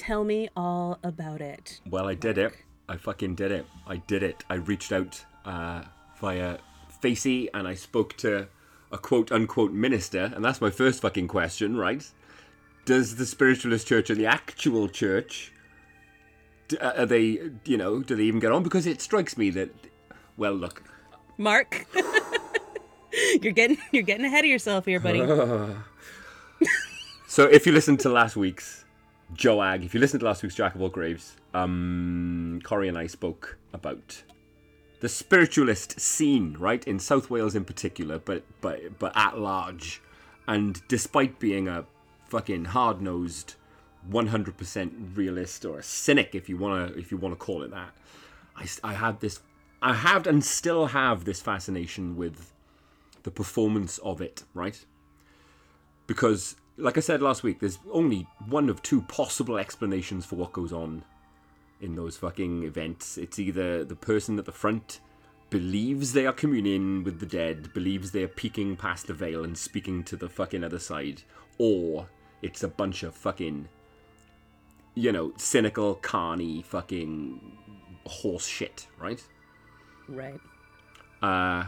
Tell me all about it. Well, I did it. I fucking did it. I did it. I reached out uh, via Facey and I spoke to a quote unquote minister, and that's my first fucking question, right? Does the spiritualist church and the actual church uh, are they, you know, do they even get on? Because it strikes me that, well, look, Mark. you're getting you're getting ahead of yourself here, buddy. So if you listen to last week's Joag, if you listened to last week's Jack of all Graves, um, Corey and I spoke about the spiritualist scene, right, in South Wales in particular, but but but at large. And despite being a fucking hard nosed, one hundred percent realist or a cynic, if you wanna if you wanna call it that, I, I had this, I have and still have this fascination with the performance of it, right? because like i said last week there's only one of two possible explanations for what goes on in those fucking events it's either the person at the front believes they are communing with the dead believes they are peeking past the veil and speaking to the fucking other side or it's a bunch of fucking you know cynical carny fucking horse shit right Right. uh,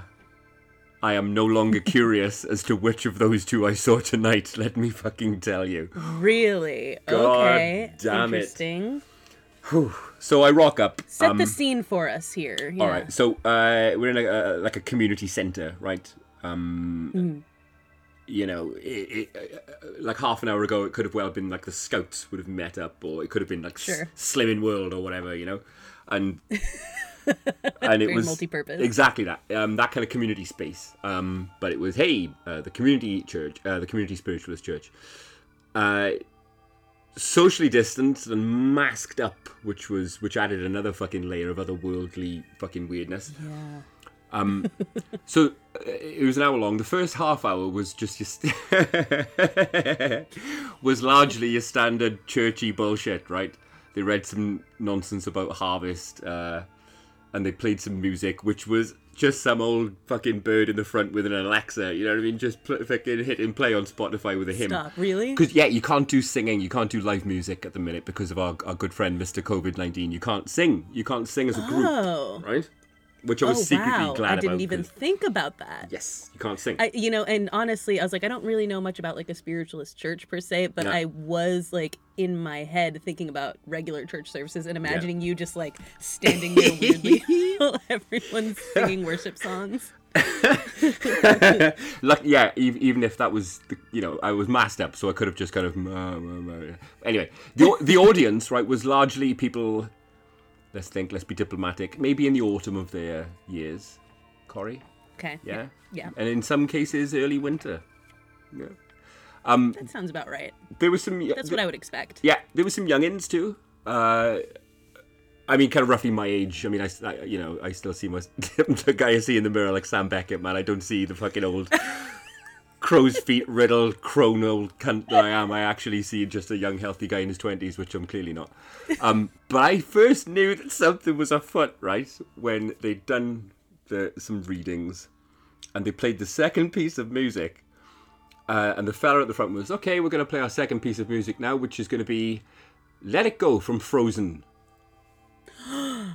I am no longer curious as to which of those two I saw tonight. Let me fucking tell you. Really? God okay. damn it. Interesting. So I rock up. Set um, the scene for us here. Yeah. All right. So uh, we're in a, a like a community center, right? Um, Mm-hmm. You know, it, it, uh, like half an hour ago, it could have well been like the scouts would have met up, or it could have been like Sure. S- Slimming World or whatever, you know, and and it Very was multi-purpose. exactly that um, that kind of community space. Um, but it was hey, uh, the community church, uh, the community spiritualist church, uh, socially distanced and masked up, which was which added another fucking layer of otherworldly fucking weirdness. Yeah. Um, so uh, it was an hour long. The first half hour was just your st- was largely your standard churchy bullshit, right? They read some nonsense about harvest, uh, and they played some music, which was just some old fucking bird in the front with an Alexa. You know what I mean? Just pl- fucking hit and play on Spotify with a hymn. Stop. Really? Because yeah, you can't do singing, you can't do live music at the minute because of our, our good friend Mr. COVID nineteen. You can't sing. You can't sing as a group, Oh. right? Which I was oh secretly wow! glad I didn't even think about that. Yes, you can't sing. I, you know, and honestly, I was like, I don't really know much about like a spiritualist church per se, but Yeah. I was like in my head thinking about regular church services and imagining you just like standing there weirdly while everyone's singing worship songs. Like, yeah, ev- even if that was, the, you know, I was masked up, so I could have just kind of. Anyway, the the audience, right, was largely people. Let's think. Let's be diplomatic. Maybe in the autumn of their years, Corey. Okay. Yeah. Yeah. And in some cases, early winter. Yeah. That sounds about right. There was some. That's what I would expect. Yeah, there were some youngins too. Uh, I mean, kind of roughly my age. I mean, I, I- you know, I still see my the guy I see in the mirror like Sam Beckett, man. I don't see the fucking old crow's feet riddled crone old cunt that I am. I actually see just a young, healthy guy in his twenties, which I'm clearly not. Um, but I first knew that something was afoot, right, when they'd done the some readings, and they played the second piece of music. Uh, and the fella at the front was, okay, we're going to play our second piece of music now, which is going to be Let It Go from Frozen.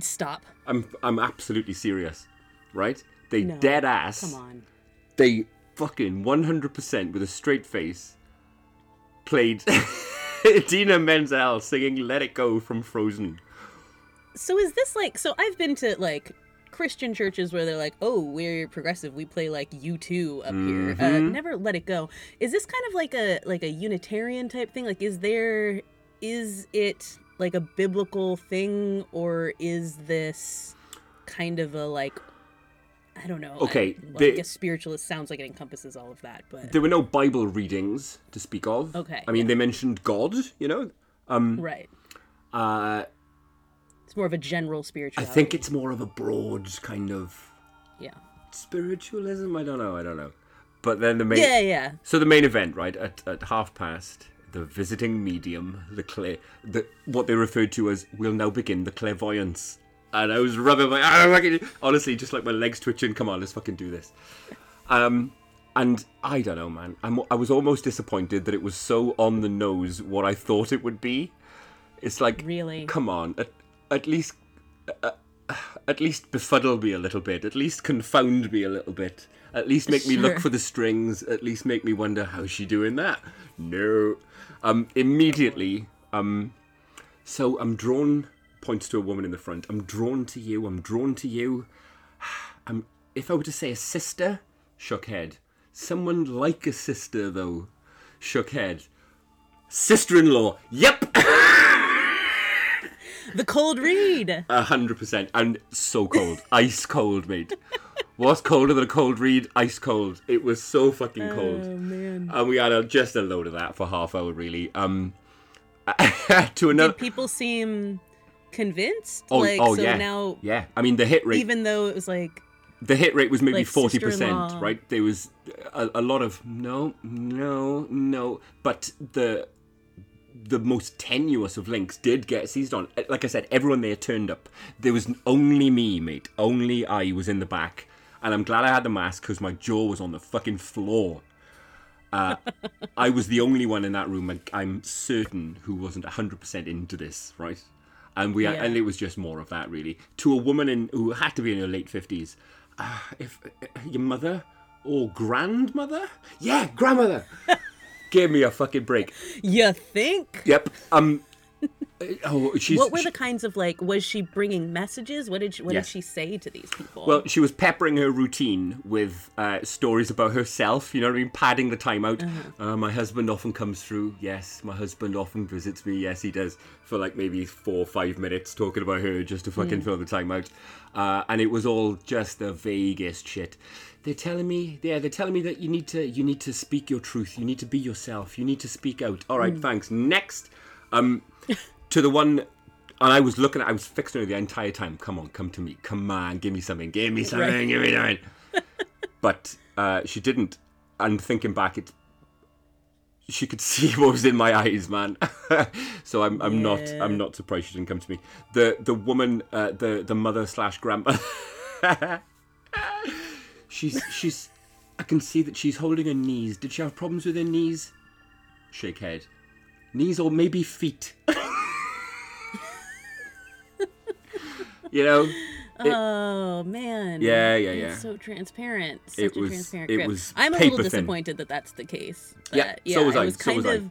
Stop. I'm, I'm absolutely serious, right? They No, dead ass. Come on. They fucking 100% with a straight face played Idina Menzel singing Let It Go from Frozen. So is this like so I've been to like Christian churches where they're like, "Oh, we're progressive. We play like U2 up here. Uh, Mhm. never let it go." Is this kind of like a like a unitarian type thing? Like is there is it like a biblical thing or is this kind of a like I don't know. I- Okay, I, they- guess spiritualist sounds like it encompasses all of that, but There were no Bible readings to speak of. Okay, I mean, yeah. they mentioned God, you know? Um, right. uh, It's more of a general spiritual. I think it's more of a broad kind of yeah. spiritualism. I don't know. I don't know. But then the main Yeah, yeah. so the main event, right at, at half past, the visiting medium, the clair, the what they referred to as "we'll now begin the clairvoyance," and I was rubbing my fucking, honestly just like my legs twitching. Come on, let's fucking do this. Um, and I don't know, man. I'm, I was almost disappointed that it was so on the nose what I thought it would be. It's like, Really? come on, at, at least, uh, at least befuddle me a little bit. At least confound me a little bit. At least make me look for the strings. At least make me wonder how's she doing that. No, um, immediately, um, so I'm drawn. Points to a woman in the front. I'm drawn to you. I'm drawn to you. I'm. If I were to say a sister, shook head. Someone like a sister, though, shook head. Sister-in-law. Yep. The cold read. A hundred percent, and so cold, ice cold, mate. What's colder than a cold read? Ice cold. It was so fucking cold, Oh man. and we had a, just a load of that for half hour, really. Um, to another. Did people seem convinced? Oh, like oh so yeah, now yeah. I mean, the hit rate, even though it was like the hit rate was maybe like forty percent, right? There was a, a lot of no, no, no, but the the most tenuous of links did get seized on. Like I said, everyone there turned up. There was only me, mate. Only I was in the back, and I'm glad I had the mask because my jaw was on the fucking floor. Uh, I was the only one in that room, and I'm certain who wasn't 100% into this, right? And we, Yeah. and it was just more of that, really. To a woman in who had to be in her late 50s, uh, if uh, your mother or grandmother, yeah, grandmother, give me a fucking break. you think? Yep. Um. Oh, she's. what were the kinds of like? Was she bringing messages? What did she, what Yes. did she say to these people? well, she was peppering her routine with uh, stories about herself. You know what I mean? Padding the time out. Uh, my husband often comes through. Yes, my husband often visits me. Yes, he does. For like maybe four or five minutes talking about her just to fucking fill the time out. Uh, and it was all just the vaguest shit. They're telling me, yeah, they're telling me that you need to, you need to speak your truth. You need to be yourself. You need to speak out. All right, thanks. Next, um, to the one and I was looking at, I was fixing her the entire time. Come on, come to me. Come on, give me something. Give me something. Right. Give me something. but uh, she didn't. And thinking back, it she could see what was in my eyes, man. so I'm I'm not I'm not surprised she didn't come to me. The the woman, uh, the the mother slash grandma. she's she's. I can see that she's holding her knees. Did she have problems with her knees? Shake head. Knees or maybe feet. You know. oh man. Yeah, yeah, It's yeah. so transparent. Such It a was- transparent. it grip. was I'm a little thin. disappointed that that's the case. Yeah, But, so was I, was so kind was I. of.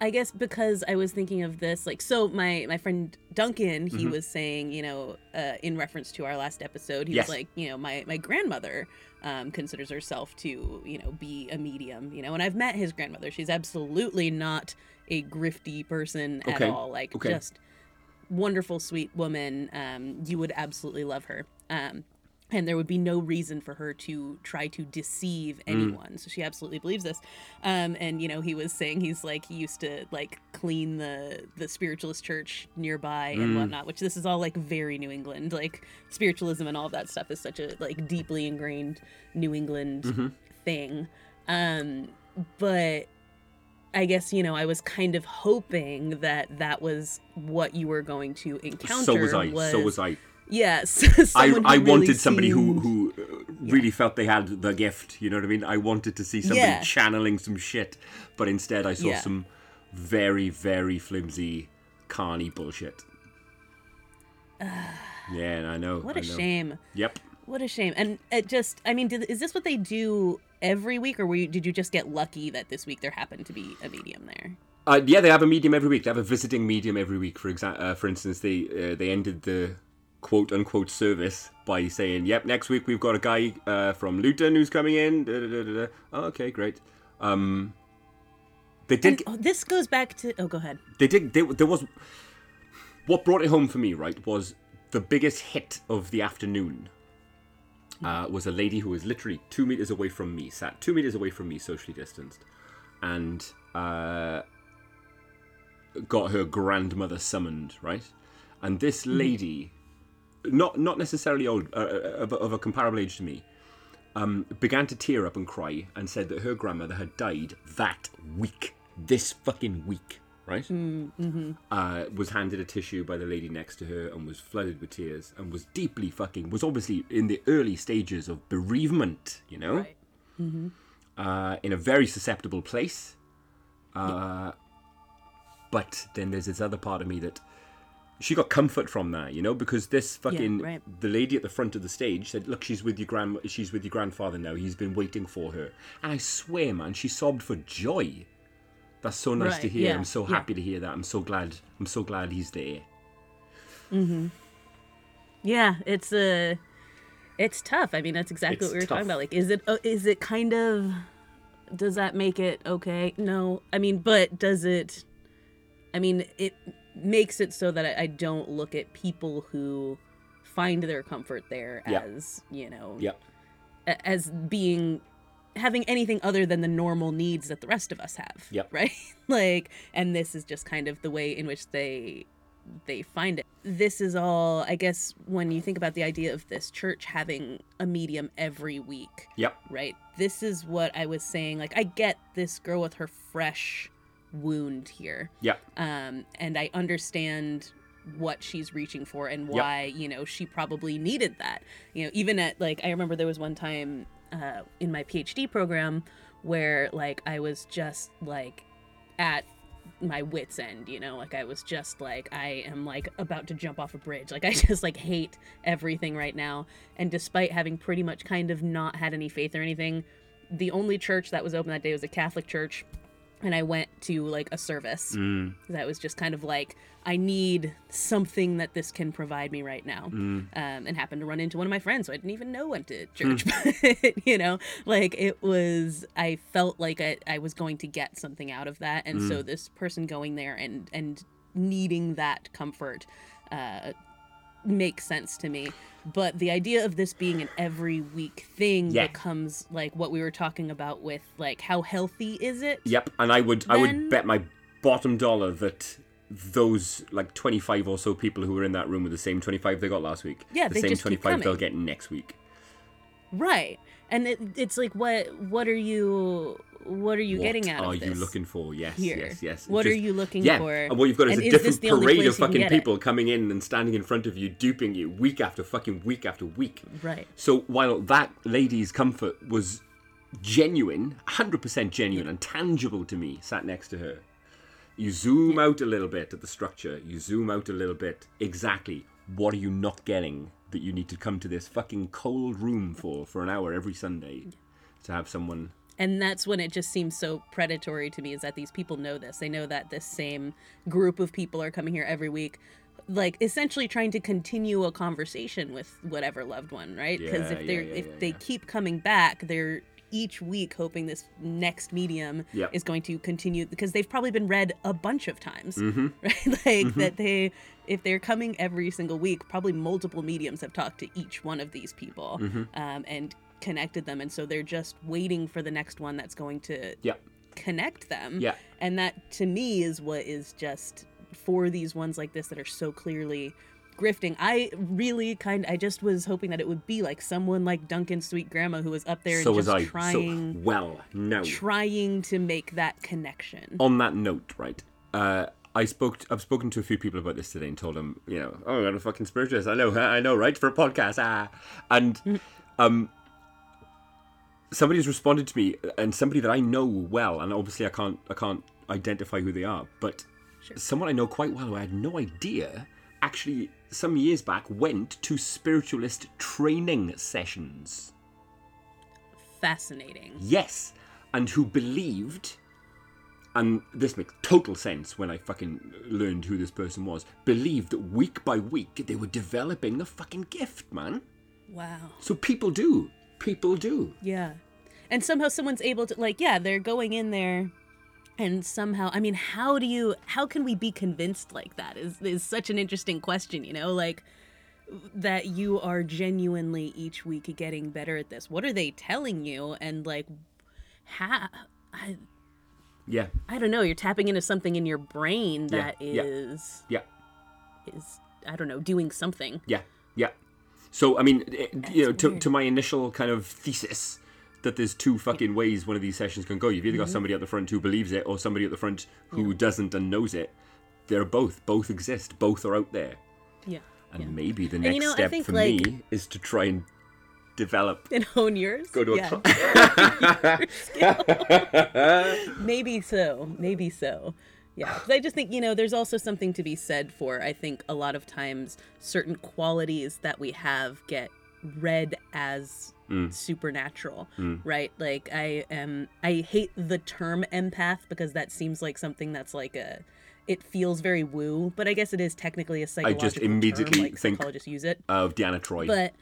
I guess because I was thinking of this, like, so my my friend Duncan, he Mm-hmm. was saying, you know, uh, in reference to our last episode, he Yes. was like, you know, my my grandmother um, considers herself to, you know, be a medium, you know, and I've met his grandmother. She's absolutely not a grifty person Okay, at all, like okay. just wonderful, sweet woman. Um, you would absolutely love her. Um, and there would be no reason for her to try to deceive Mm. anyone. So she absolutely believes this. Um, and you know, he was saying he's like he used to like clean the the spiritualist church nearby Mm. and whatnot. Which this is all like very New England. Like spiritualism and all of that stuff is such a like deeply ingrained New England Mm-hmm. thing. Um, but I guess you know I was kind of hoping that that was what you were going to encounter. So was I. So was I. Yes, I, who I really wanted somebody who seemed- who uh, really felt they had the gift. You know what I mean? I wanted to see somebody Yeah. channeling some shit, but instead I saw Yeah. some very very flimsy carny bullshit. yeah, I know. What a a shame. Yep. What a shame. And it just, I mean, did, is this what they do every week, or were you, did you just get lucky that this week there happened to be a medium there? Uh, yeah, they have a medium every week. They have a visiting medium every week. For exa- uh, for instance, they uh, they ended the quote unquote service by saying, "Yep, next week we've got a guy uh, from Luton who's coming in." Da, da, da, da, da. Oh, okay, great. Um, they did. And, oh, this goes back to, oh, go ahead. They did. They, there was what brought it home for me. Right, was the biggest hit of the afternoon. Uh, was a lady who was literally two meters away from me, sat two meters away from me, socially distanced, and uh, got her grandmother summoned. Right, and this lady, not not necessarily old, uh, of, a- of a comparable age to me, um, began to tear up and cry and said that her grandmother had died that week, this fucking week, right? Uh, was handed a tissue by the lady next to her and was flooded with tears and was deeply fucking, was obviously in the early stages of bereavement, you know? Right. Uh, in a very susceptible place. Uh, But then there's this other part of me that she got comfort from that, you know, because this fucking right. the lady at the front of the stage said, "Look, she's with your grand, she's with your grandfather now. He's been waiting for her." And I swear, man, she sobbed for joy. That's so nice to hear. yeah, I'm so yeah. happy to hear that. I'm so glad. I'm so glad he's there. Mhm. Yeah, it's a, it's tough. I mean, that's exactly It's what we were talking about. Like, is it uh, is it kind of, does that make it okay? No, I mean, but does it? I mean, it makes it so that I, I don't look at people who find their comfort there Yeah. as you know Yep. as being having anything other than the normal needs that the rest of us have Yep. right like and this is just kind of the way in which they they find it this is all i guess when you think about the idea of this church having a medium every week Yep. right this is what i was saying like i get this girl with her fresh wound here Yeah. um, and I understand what she's reaching for and Yep. why you know she probably needed that. You know, even at like I remember there was one time uh, in my PhD program where like I was just like at my wits end you know? Like i was just like i am like about to jump off a bridge. Like i just like hate everything right now. And despite having pretty much kind of not had any faith or anything the only church that was open that day was a catholic church and I went to like a service Mm. that was just kind of like I need something that this can provide me right now, Mm. um, and happened to run into one of my friends who I didn't even know went to church, but you know, like it was I felt like I, I was going to get something out of that, and so this person going there and and needing that comfort uh, makes sense to me. But the idea of this being an every week thing Yeah. becomes like what we were talking about with like how healthy is it? Yep, and I would I would bet my bottom dollar that those like 25 or so people who were in that room were the same 25 they got last week. Yeah, the same just keep 25 they'll get next week. Right. And it, it's like what what are you what are you what getting out are of this? you looking for? Yes, here? yes, yes. What are you looking yeah, for? and what you've got is And a is different parade of fucking get it? people coming in and standing in front of you, duping you week after fucking week after week. Right. So while that lady's comfort was genuine, 100% genuine and tangible to me, sat next to her, you zoom out a little bit at the structure, you zoom out a little bit. Exactly. What are you not getting that you need to come to this fucking cold room for for an hour every Sunday to have someone And that's when it just seems so predatory to me is that these people know this. They know that this same group of people are coming here every week like essentially trying to continue a conversation with whatever loved one, right? Because Yeah, if they're yeah, yeah, if they keep coming back, they're each week hoping this next medium Yep. is going to continue because they've probably been read a bunch of times, Mm-hmm. right? Like that they if they're coming every single week, probably multiple mediums have talked to each one of these people Mm-hmm. um, and connected them, and so they're just waiting for the next one that's going to Yeah. connect them. Yeah. And that to me is what is just for these ones like this that are so clearly grifting. I really kind I just was hoping that it would be like someone like Duncan's sweet grandma who was up there So and was just I. trying So well, no. trying to make that connection. on that note, right? Uh, I spoke. To, I've spoken to a few people about this today and told them, you know, oh, I'm a fucking spiritualist. I know. I know, right? For a podcast, ah, and um, somebody has responded to me, and somebody that I know well, and obviously I can't, I can't identify who they are, but someone I know quite well who I had no idea actually some years back went to spiritualist training sessions. Fascinating. Yes, and who believed, and this makes total sense when I fucking learned who this person was, believed that week by week they were developing a fucking gift, man. Wow. So people do. People do. Yeah. And somehow someone's able to like yeah, they're going in there and somehow I mean, how do you how can we be convinced like that? Is is such an interesting question, you know, like that you are genuinely each week getting better at this. What are they telling you and like how I, Yeah, I don't know, you're tapping into something in your brain Yeah, that yeah. is yeah, is I don't know, doing something. yeah, yeah. So, I mean, eh, it, you know, to, to my initial kind of thesis that there's two fucking ways one of these sessions can go. You've either got Mm-hmm. somebody at the front who believes it or somebody at the front who doesn't and knows it. They're both. Both exist. Both are out there. Yeah. And yeah. maybe the you next know, step think, for like- me is to try and develop. And hone yours. Go to a yeah. cl- Maybe so. Maybe so. Yeah, I just think you know there's also something to be said for I think a lot of times certain qualities that we have get read as mm. supernatural, mm. right? Like I am I hate the term empath because that seems like something that's like a it feels very woo, but I guess it is technically a psychological I just immediately term, like think- psychologists use it. Of Deanna Troi. But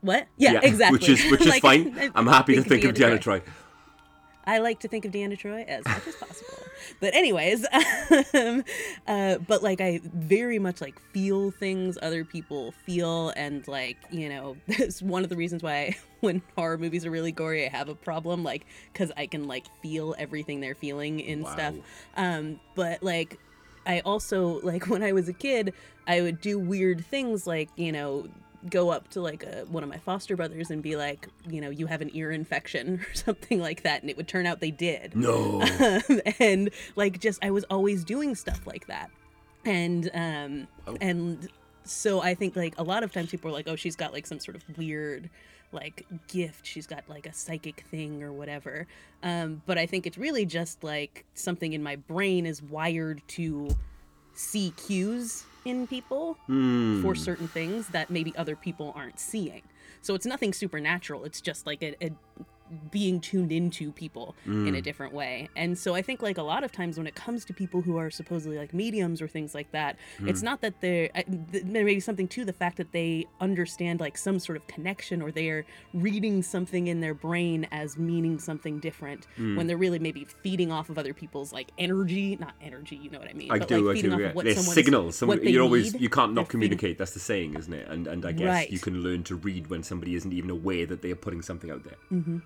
what? Yeah, Yeah, exactly. Which is which is Like, fine. I'm happy to think of Deanna Troi. I like to think of Deanna Troi as much as possible. But anyways, um, uh, but like I very much like feel things other people feel, and like you know, it's one of the reasons why when horror movies are really gory, I have a problem, like because I can like feel everything they're feeling in stuff. Um, but like I also like when I was a kid, I would do weird things like you know go up to like a, one of my foster brothers and be like, you know, you have an ear infection or something like that, and it would turn out they did. No. Um, and like just I was always doing stuff like that, and um Oh. and so I think like a lot of times people are like, oh, she's got like some sort of weird like gift she's got like a psychic thing or whatever um but i think it's really just like something in my brain is wired to see cues in people Hmm. for certain things that maybe other people aren't seeing. So it's nothing supernatural. It's just like a, a being tuned into people in a mm. different way. And so I think like a lot of times when it comes to people who are supposedly like mediums or things like that, it's mm. not that they're there may be something to the fact that they understand like some sort of connection or they're reading something in their brain as meaning something different mm. when they're really maybe feeding off of other people's like energy, not energy, you know what I mean? I but do, like I feeding do. Yeah. There's signals. Some, what they you always need, you can't they're not feeding- communicate. That's the saying, isn't it? And and I guess Right. you can learn to read when somebody isn't even aware that they are putting something out there. Mm-hmm.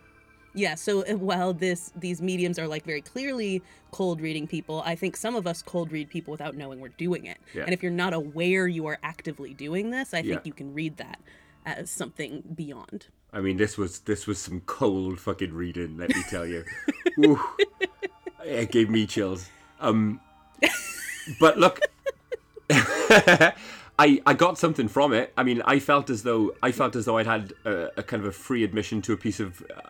Yeah, so uh, while this these mediums are like very clearly cold reading people, I think some of us cold read people without knowing we're doing it. Yeah. And if you're not aware you are actively doing this, I think you can read that as something beyond. I mean, this was this was some cold fucking reading. Let me tell you, Ooh. it gave me chills. Um, but look, I I got something from it. I mean, I felt as though I felt as though I'd had a, a kind of a free admission to a piece of uh,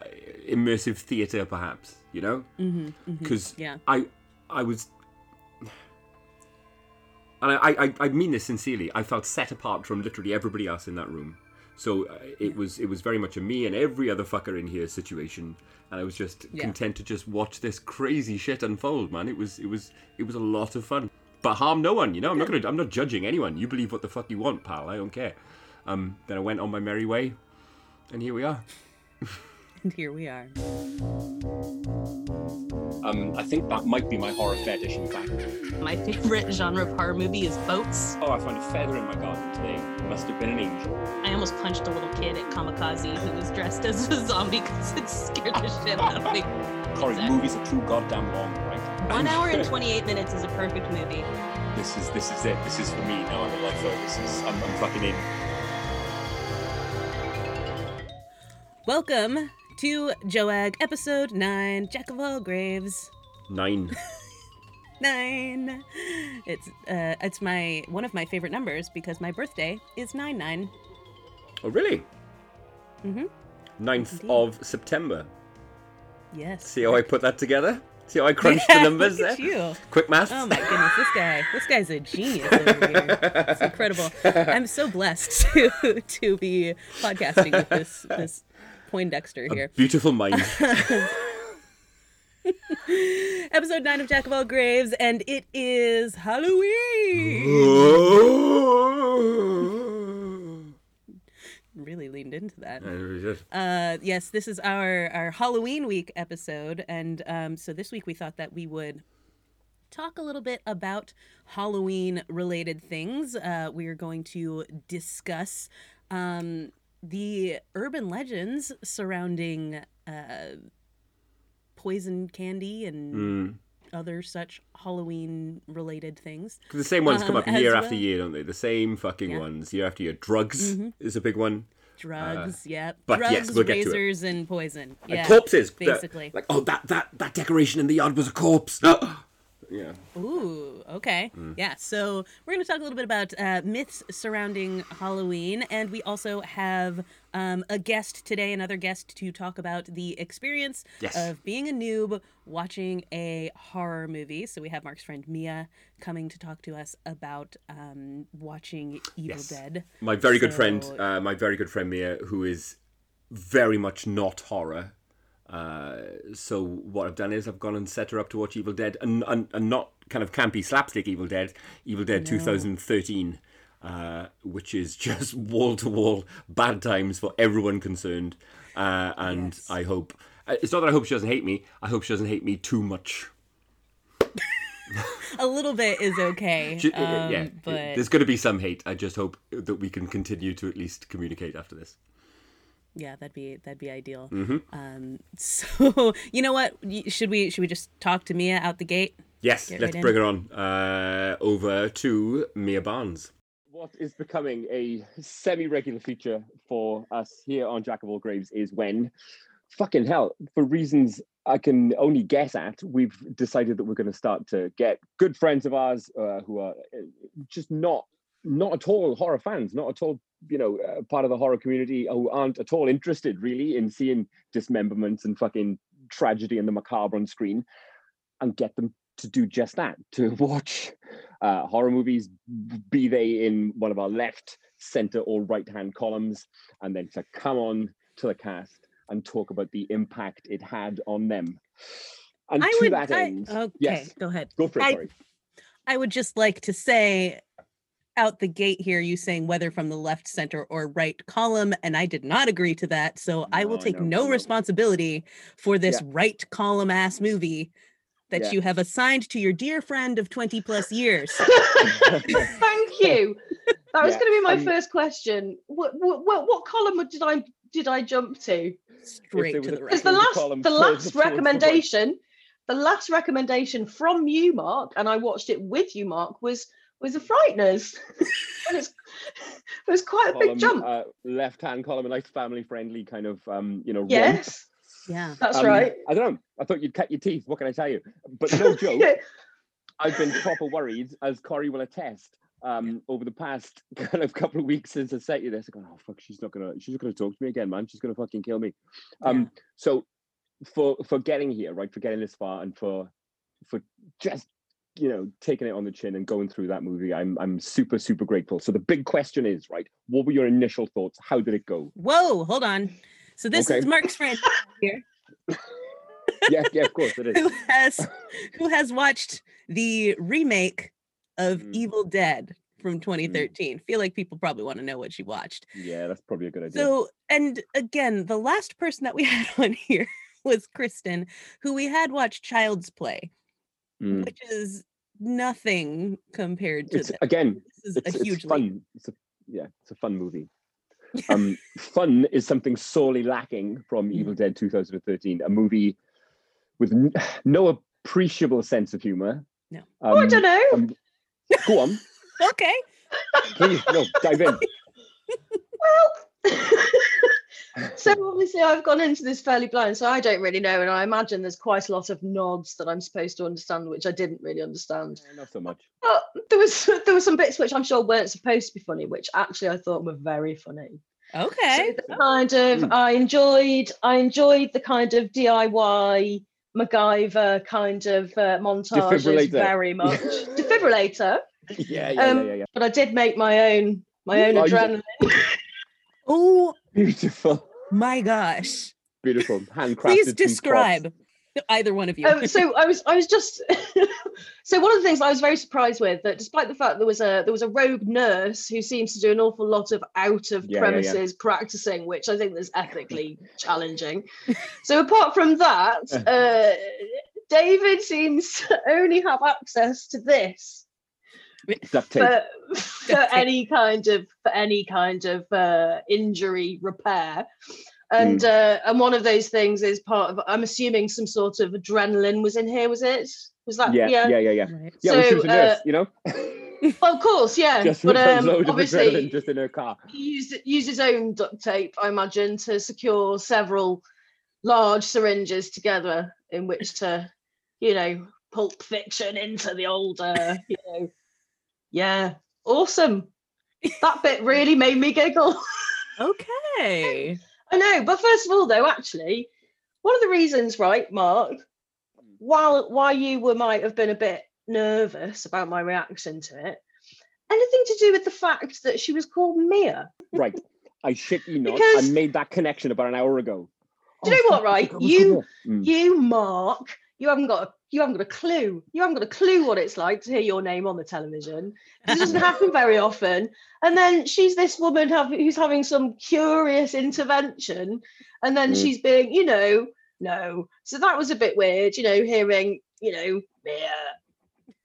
immersive theatre, perhaps. You know, because Yeah. I I was. And I, I, I mean this sincerely. I felt set apart from literally everybody else in that room. So uh, it was it was very much a me and every other fucker in here situation, and I was just Yeah. content to just watch this crazy shit unfold, man. It was it was it was a lot of fun, but harm no one. You know, I'm not gonna I'm not judging anyone. You believe what the fuck you want, pal. I don't care. Um, then I went on my merry way, and here we are. And here we are. Um, I think that might be my horror fetish, in fact. My favorite genre of horror movie is boats. Oh, I found a feather in my garden today. Must have been an angel. I almost punched a little kid at Kamikaze who was dressed as a zombie because it scared the shit out of me. Corey, Exactly. movies are too goddamn long, right? One hour and 28 minutes is a perfect movie. This is this is it. This is for me now. I'm a lifer. This is I'm, I'm fucking in. Welcome to Joag episode 9, Jack of all graves. Nine. 9. It's uh it's my one of my favorite numbers because my birthday is nine nine. oh really? Mhm. 9th Indeed. of September. Yes. See how I put that together? See how I crunched the numbers there? you. Quick math. Oh my goodness, this guy, this guy's a genius over here. It's incredible. I'm so blessed to to be podcasting with this this Poindexter here. Beautiful mind. Episode nine of Jack of All Graves, and it is Halloween. Really leaned into that. Uh, yes, this is our our Halloween week episode, and um, so this week we thought that we would talk a little bit about Halloween related things. Uh, we are going to discuss um, the urban legends surrounding uh, poison candy and Mm. Other such Halloween related things. the same ones come Um, up year as after well. year, don't they? The same fucking Yeah. Mm-hmm. ones year after year. Drugs is a big one. Drugs, yep. Uh, but Drugs, yes, we'll get to it. razors, and poison. And Yeah, corpses. that- basically. like, oh, that, that, that decoration in the yard was a corpse. yeah. Ooh, okay. Mm. Yeah, so we're going to talk a little bit about uh, myths surrounding Halloween, and we also have um, a guest today, another guest to talk about the experience Yes. of being a noob watching a horror movie. So we have Mark's friend Mia coming to talk to us about um, watching Evil Yes. Dead. my very good friend, uh, my very good friend Mia, who is very much not horror. Uh, so what I've done is I've gone and set her up to watch Evil Dead, and and, and not kind of campy slapstick Evil Dead, Evil Dead 2013, uh, which is just wall to wall bad times for everyone concerned. Uh, and Yes. I hope uh, it's not that I hope she doesn't hate me. I hope she doesn't hate me too much. A little bit is okay, She- uh, um, yeah, but there's going to be some hate. I just hope that we can continue to at least communicate after this. Yeah, that'd be that'd be ideal. Mm-hmm. Um, so you know what? Should we should we just talk to Mia out the gate? Yes, Get let's right in. bring her on. Uh, over to Mia Barnes. What is becoming a semi-regular feature for us here on Jack of All Graves is when, fucking hell, for reasons I can only guess at, we've decided that we're going to start to get good friends of ours uh, who are uh, just not not at all horror fans, not at all you know uh, part of the horror community, who aren't at all interested really in seeing dismemberments and fucking tragedy and the macabre on screen, and get them to do just that to watch uh, horror movies be they in one of our left center or right hand columns and then to come on to the cast and talk about the impact it had on them and I to would. that I, end okay, yes go ahead. go for it I- sorry I would just like to say out the gate here, you saying whether from the left, center, or right column, and I did not agree to that. So I will take know, no I responsibility for this Yeah. right column ass movie that Yeah. you have assigned to your dear friend of 20 plus years. Thank you. That was Yeah, going to be my um, first question. What, what what what column did I did I jump to? Straight to the right. Because the There was a last column the last towards the right. recommendation, the last recommendation from you, Mark, and I watched it with you, Mark, was was the Frighteners. and it's it was quite a big jump. uh, left hand column a nice family friendly kind of um you know romp. yes, Yeah. that's Um, right. i don't know i thought you'd cut your teeth what can i tell you but no joke Yeah. I've been proper worried, as Corey will attest, um, over the past kind of couple of weeks since I set you this. I go, oh fuck, she's not gonna, she's not gonna talk to me again, man. She's gonna fucking kill me. Um, so for for getting here, right, for getting this far, and for for just you know taking it on the chin and going through that movie, I'm I'm super super grateful. So the big question is, right, what were your initial thoughts? How did it go? Whoa, hold on. So this Okay. is Mark's friend here yeah, yeah, of course it is. who has who has watched the remake of Mm. Evil Dead from 2013. Feel like people probably want to know what she watched. Yeah, that's probably a good idea. So, and again, the last person that we had on here was Kristen, who we had watched Child's Play, Mm. which is nothing compared to It's this. again, This is it's, a it's huge leap. fun. It's a yeah, it's a fun movie. Um, fun is something sorely lacking from Mm. Evil Dead 2013, a movie with n- no appreciable sense of humor. No. Um, oh, I don't know. um, go on, Okay. please. No, dive in. so obviously I've gone into this fairly blind, so I don't really know, and I imagine there's quite a lot of nods that I'm supposed to understand, which I didn't really understand. Not so much. But there was there were some bits which I'm sure weren't supposed to be funny, which actually I thought were very funny. Okay. So the kind of Mm. I enjoyed I enjoyed the kind of DIY MacGyver kind of uh, montages very much. Defibrillator, Yeah, yeah, Um, yeah, yeah, yeah. but I did make my own my own Oh, adrenaline. Oh Beautiful, my gosh. beautiful, handcrafted. Please describe either one of you. um, so I was I was just so one of the things I was very surprised with that despite the fact there was a there was a rogue nurse who seems to do an awful lot of out of Yeah, yeah, yeah. premises practicing, which I think is ethically challenging. So apart from that, uh, David seems to only have access to this Duct tape. for, for any kind of for any kind of uh, injury repair. And uh, and one of those things is part of I'm assuming some sort of adrenaline was in here, was it? Was that yeah, yeah, yeah, yeah. Right. Yeah, well, she So, was a nurse, uh, you know. Well, of course, yeah. just but with a um, load of adrenaline obviously just in her car. he used used his own duct tape, I imagine, to secure several large syringes together in which to, you know, pulp fiction into the older, you know. Yeah, awesome. That bit really made me giggle. Okay. I know, but first of all, though, actually, one of the reasons, right, Mark, while why you were might have been a bit nervous about my reaction to it, anything to do with the fact that she was called Mia. Right. I shit you not. Because- I made that connection about an hour ago. Do you know Oh, what, right? You- Mm. You, Mark, you haven't got a you haven't got a clue. You haven't got a clue what it's like to hear your name on the television. This doesn't happen very often. And then she's this woman have, who's having some curious intervention, and then Mm. she's being, you know, no. So that was a bit weird, you know, hearing, you know, Mia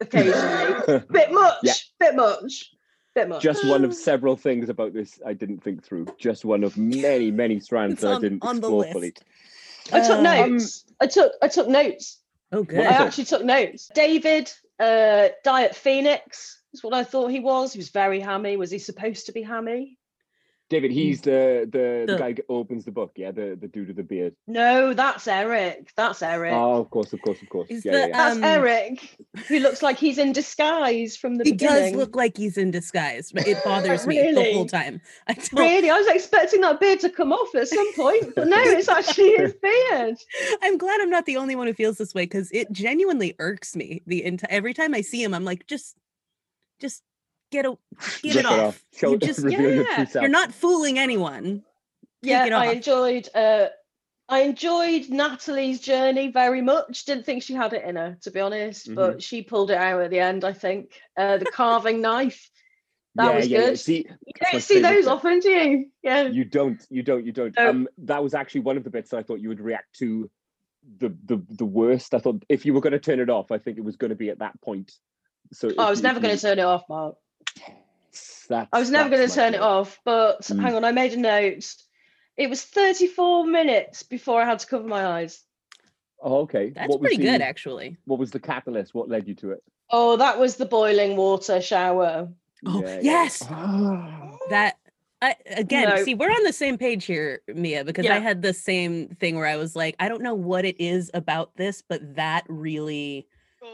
occasionally. bit much, Yeah. bit much, bit much. Just one of several things about this I didn't think through. Just one of many, many strands It's that I didn't on explore fully. I took Uh, notes. I took I took notes. Oh, What good. I actually took notes. David, uh, Diet Phoenix is what I thought he was. He was very hammy. Was he supposed to be hammy? David, he's the the, the The- guy who opens the book, yeah, the, the dude with the beard. No, that's Eric. That's Eric. Oh, of course, of course, of course. Is yeah, the- yeah, yeah. that's um, Eric, who looks like he's in disguise from the He beginning. does look like he's in disguise, but it bothers me the whole time. I don't. Really, I was expecting that beard to come off at some point, but no, it's actually his beard. I'm glad I'm not the only one who feels this way because it genuinely irks me. The entire every time I see him, I'm like, just, just get a, get Rip it off. Show, You just, reveal your yeah, true self. you're not fooling anyone. Yeah, I enjoyed. Uh, I enjoyed Natalie's journey very much. Didn't think she had it in her, to be honest, Mm-hmm. but she pulled it out at the end. I think uh, the carving knife. That yeah, was yeah, yeah. good. See, You don't see favourite those bit. often, do you? Yeah. you don't, you don't, you don't. No. Um, that was actually one of the bits that I thought you would react to the the the worst. I thought if you were going to turn it off, I think it was going to be at that point. So I was never going to turn it off, Mark. To. I was never going to turn it off, but Mm. hang on, I made a note. It was 34 minutes before I had to cover my eyes. Oh, okay. That's What was pretty good, actually. What was the catalyst? What led you to it? Oh, that was the boiling water shower. Oh, Yeah, yeah. yes. Ah. That I again, No. see, we're on the same page here, Mia, because I had the same thing where I was like, I don't know what it is about this, but that really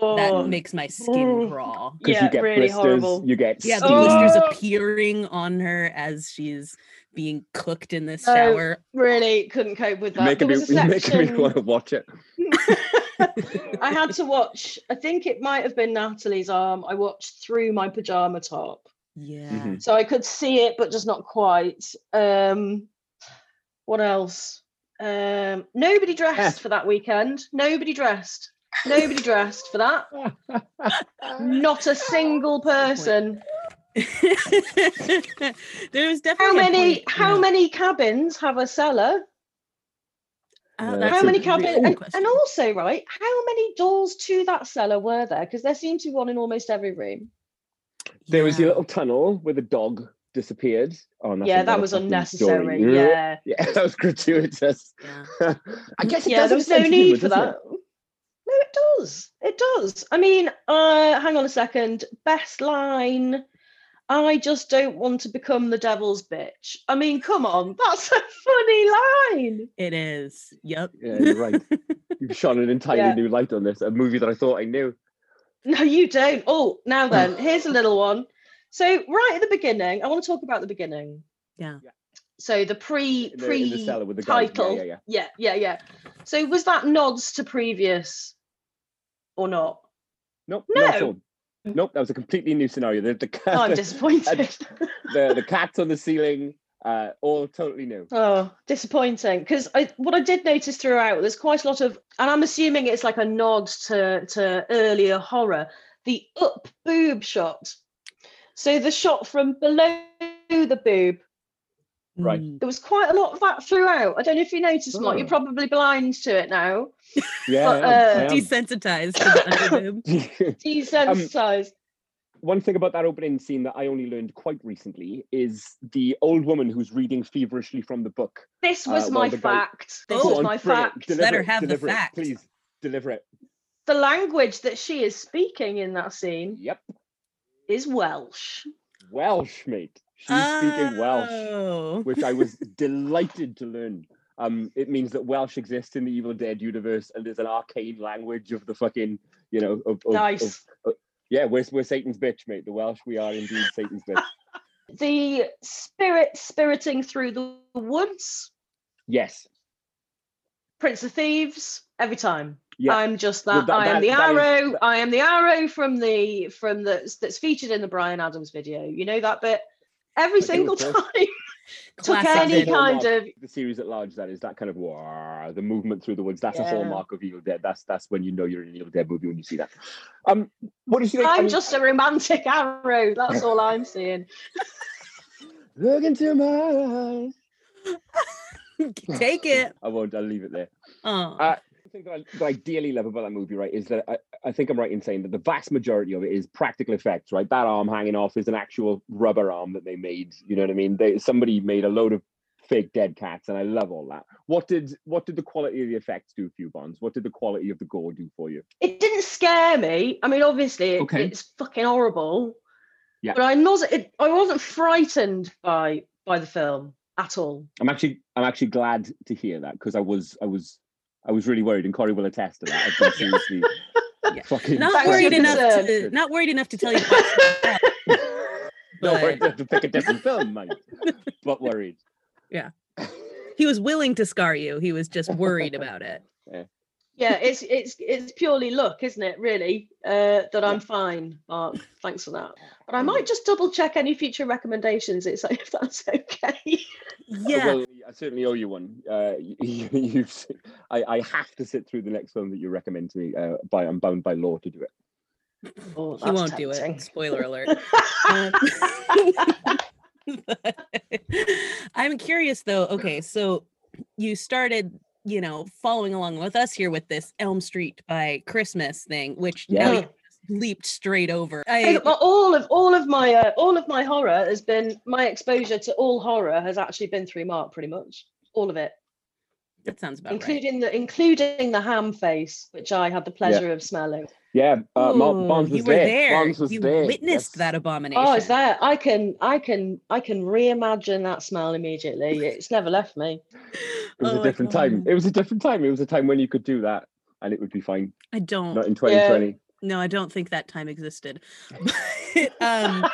Oh, that makes my skin crawl. crawl. 'Cause yeah, you get really blisters, horrible. you get Yeah, the steam. blisters Oh. appearing on her as she's being cooked in this Oh, shower. Really couldn't cope with You're that. There making me, was a you're making me want to watch it. I had to watch. I think it might have been Natalie's arm. I watched through my pajama top, Yeah. Mhm. so I could see it, but just not quite. Um, what else? Um, nobody dressed for that weekend. Nobody dressed. Nobody dressed for that. Not a single person. there was definitely How many? point- How yeah. many cabins have a cellar? Uh, how many cabins? And, and also, right? How many doors to that cellar were there? Because there seemed to be one in almost every room. There was the little tunnel where the dog disappeared. Oh, yeah, that another was unnecessary. story. Yeah. Yeah, that was gratuitous. Yeah. I guess it yeah, does there have was no need for that. it? No, it does. It does. I mean, uh, hang on a second. Best line. I just don't want to become the devil's bitch. I mean, come on, that's a funny line. It is. Yep. Yeah, you're right. You've shone an entirely Yeah. new light on this, a movie that I thought I knew. No, you don't. Oh, now then, here's a little one. So, right at the beginning, I want to talk about the beginning. Yeah. Yeah. So the pre In the, pre in the cellar with the guy. title. Yeah, yeah, yeah, yeah, yeah. So was that nods to previous or not? Nope, not at No. all. Nope, that was a completely new scenario. The, the, cat, Oh, I'm disappointed. the, the cats on the ceiling, uh, all totally new. Oh, disappointing. Because I what I did notice throughout, there's quite a lot of, and I'm assuming it's like a nod to to earlier horror. The up boob shot. So the shot from below the boob. Right. Mm. There was quite a lot of that throughout. I don't know if you noticed, Mark. You're Oh. probably blind to it now. Yeah, But, I am, I am. Desensitized to the underboob. Desensitized. One thing about that opening scene that I only learned quite recently is the old woman who's reading feverishly from the book. this uh, was well, my the guy- fact. This Oh, was on, my fact. deliver Better it, have the deliver it, fact. Please deliver it. The language that she is speaking in that scene Yep, is Welsh. Welsh, mate. She's speaking Welsh, Oh. which I was delighted to learn. Um, it means that Welsh exists in the Evil Dead universe, and there's an arcane language of the fucking, you know, of, of- of- Nice. yeah, we're, we're Satan's bitch, mate. The Welsh, we are indeed Satan's bitch. The spirit spiriting through the woods, Yes. Prince of Thieves, every time. Yeah. I'm just Well, that. that- I am that- the that is- arrow. I am the arrow from the from the that's featured in the Bryan Adams video. You know that bit every do, single time. Took Classic any kind of the series at large that is that kind of war the movement through the woods that's a hallmark of evil dead that's that's when you know you're in an evil dead movie when you see that um what do you think I I'm mean, just a romantic arrow. That's all I'm seeing. look into my eyes Take it. i won't i'll leave it there Oh, Uh, the thing that I, that I dearly love about that movie, right, is that I, I think I'm right in saying that the vast majority of it is practical effects, right? That arm hanging off is an actual rubber arm that they made. You know what I mean? They somebody made a load of fake dead cats, and I love all that. What did what did the quality of the effects do for you, Bonds? What did the quality of the gore do for you? It didn't scare me. I mean, obviously, it, Okay. it's fucking horrible. Yeah. But I'm not. It, I wasn't frightened by by the film at all. I'm actually I'm actually glad to hear that because I was I was I was really worried, and Corey will attest to that. I've been seriously Yeah. fucking not worried enough to not worried enough to tell you. to watch the film, no, worried to pick a different film, mate. But worried. Yeah, he was willing to scar you. He was just worried about it. Yeah, it's it's it's purely luck, isn't it? Really, uh, that I'm fine, Mark. Thanks for that. But I might just double check any future recommendations. It's like if that's okay. Yeah. Well, I certainly owe you one. Uh, you, you've, I, I have to sit through the next film that you recommend to me. Uh, by I'm bound by law to do it. Oh, he won't do it. tempting. Spoiler alert. Um, I'm curious though. Okay, so you started, you know, following along with us here with this Elm Street by Christmas thing, which Yeah. just leaped straight over. I I all of all of my uh, all of my horror has been my exposure to all horror has actually been through Mark, pretty much all of it, that sounds about right. including the including the ham face, which I had the pleasure of smelling. Yeah, uh, Mark Ooh, Bonds was you were there. there. Bonds was you there. witnessed yes. that abomination. Oh, is that? I can I can I can reimagine that smell immediately. It's never left me. It was Oh a different time. It was a different time. It was a time when you could do that and it would be fine. I don't. Not in 2020. No, I don't think that time existed. But, um,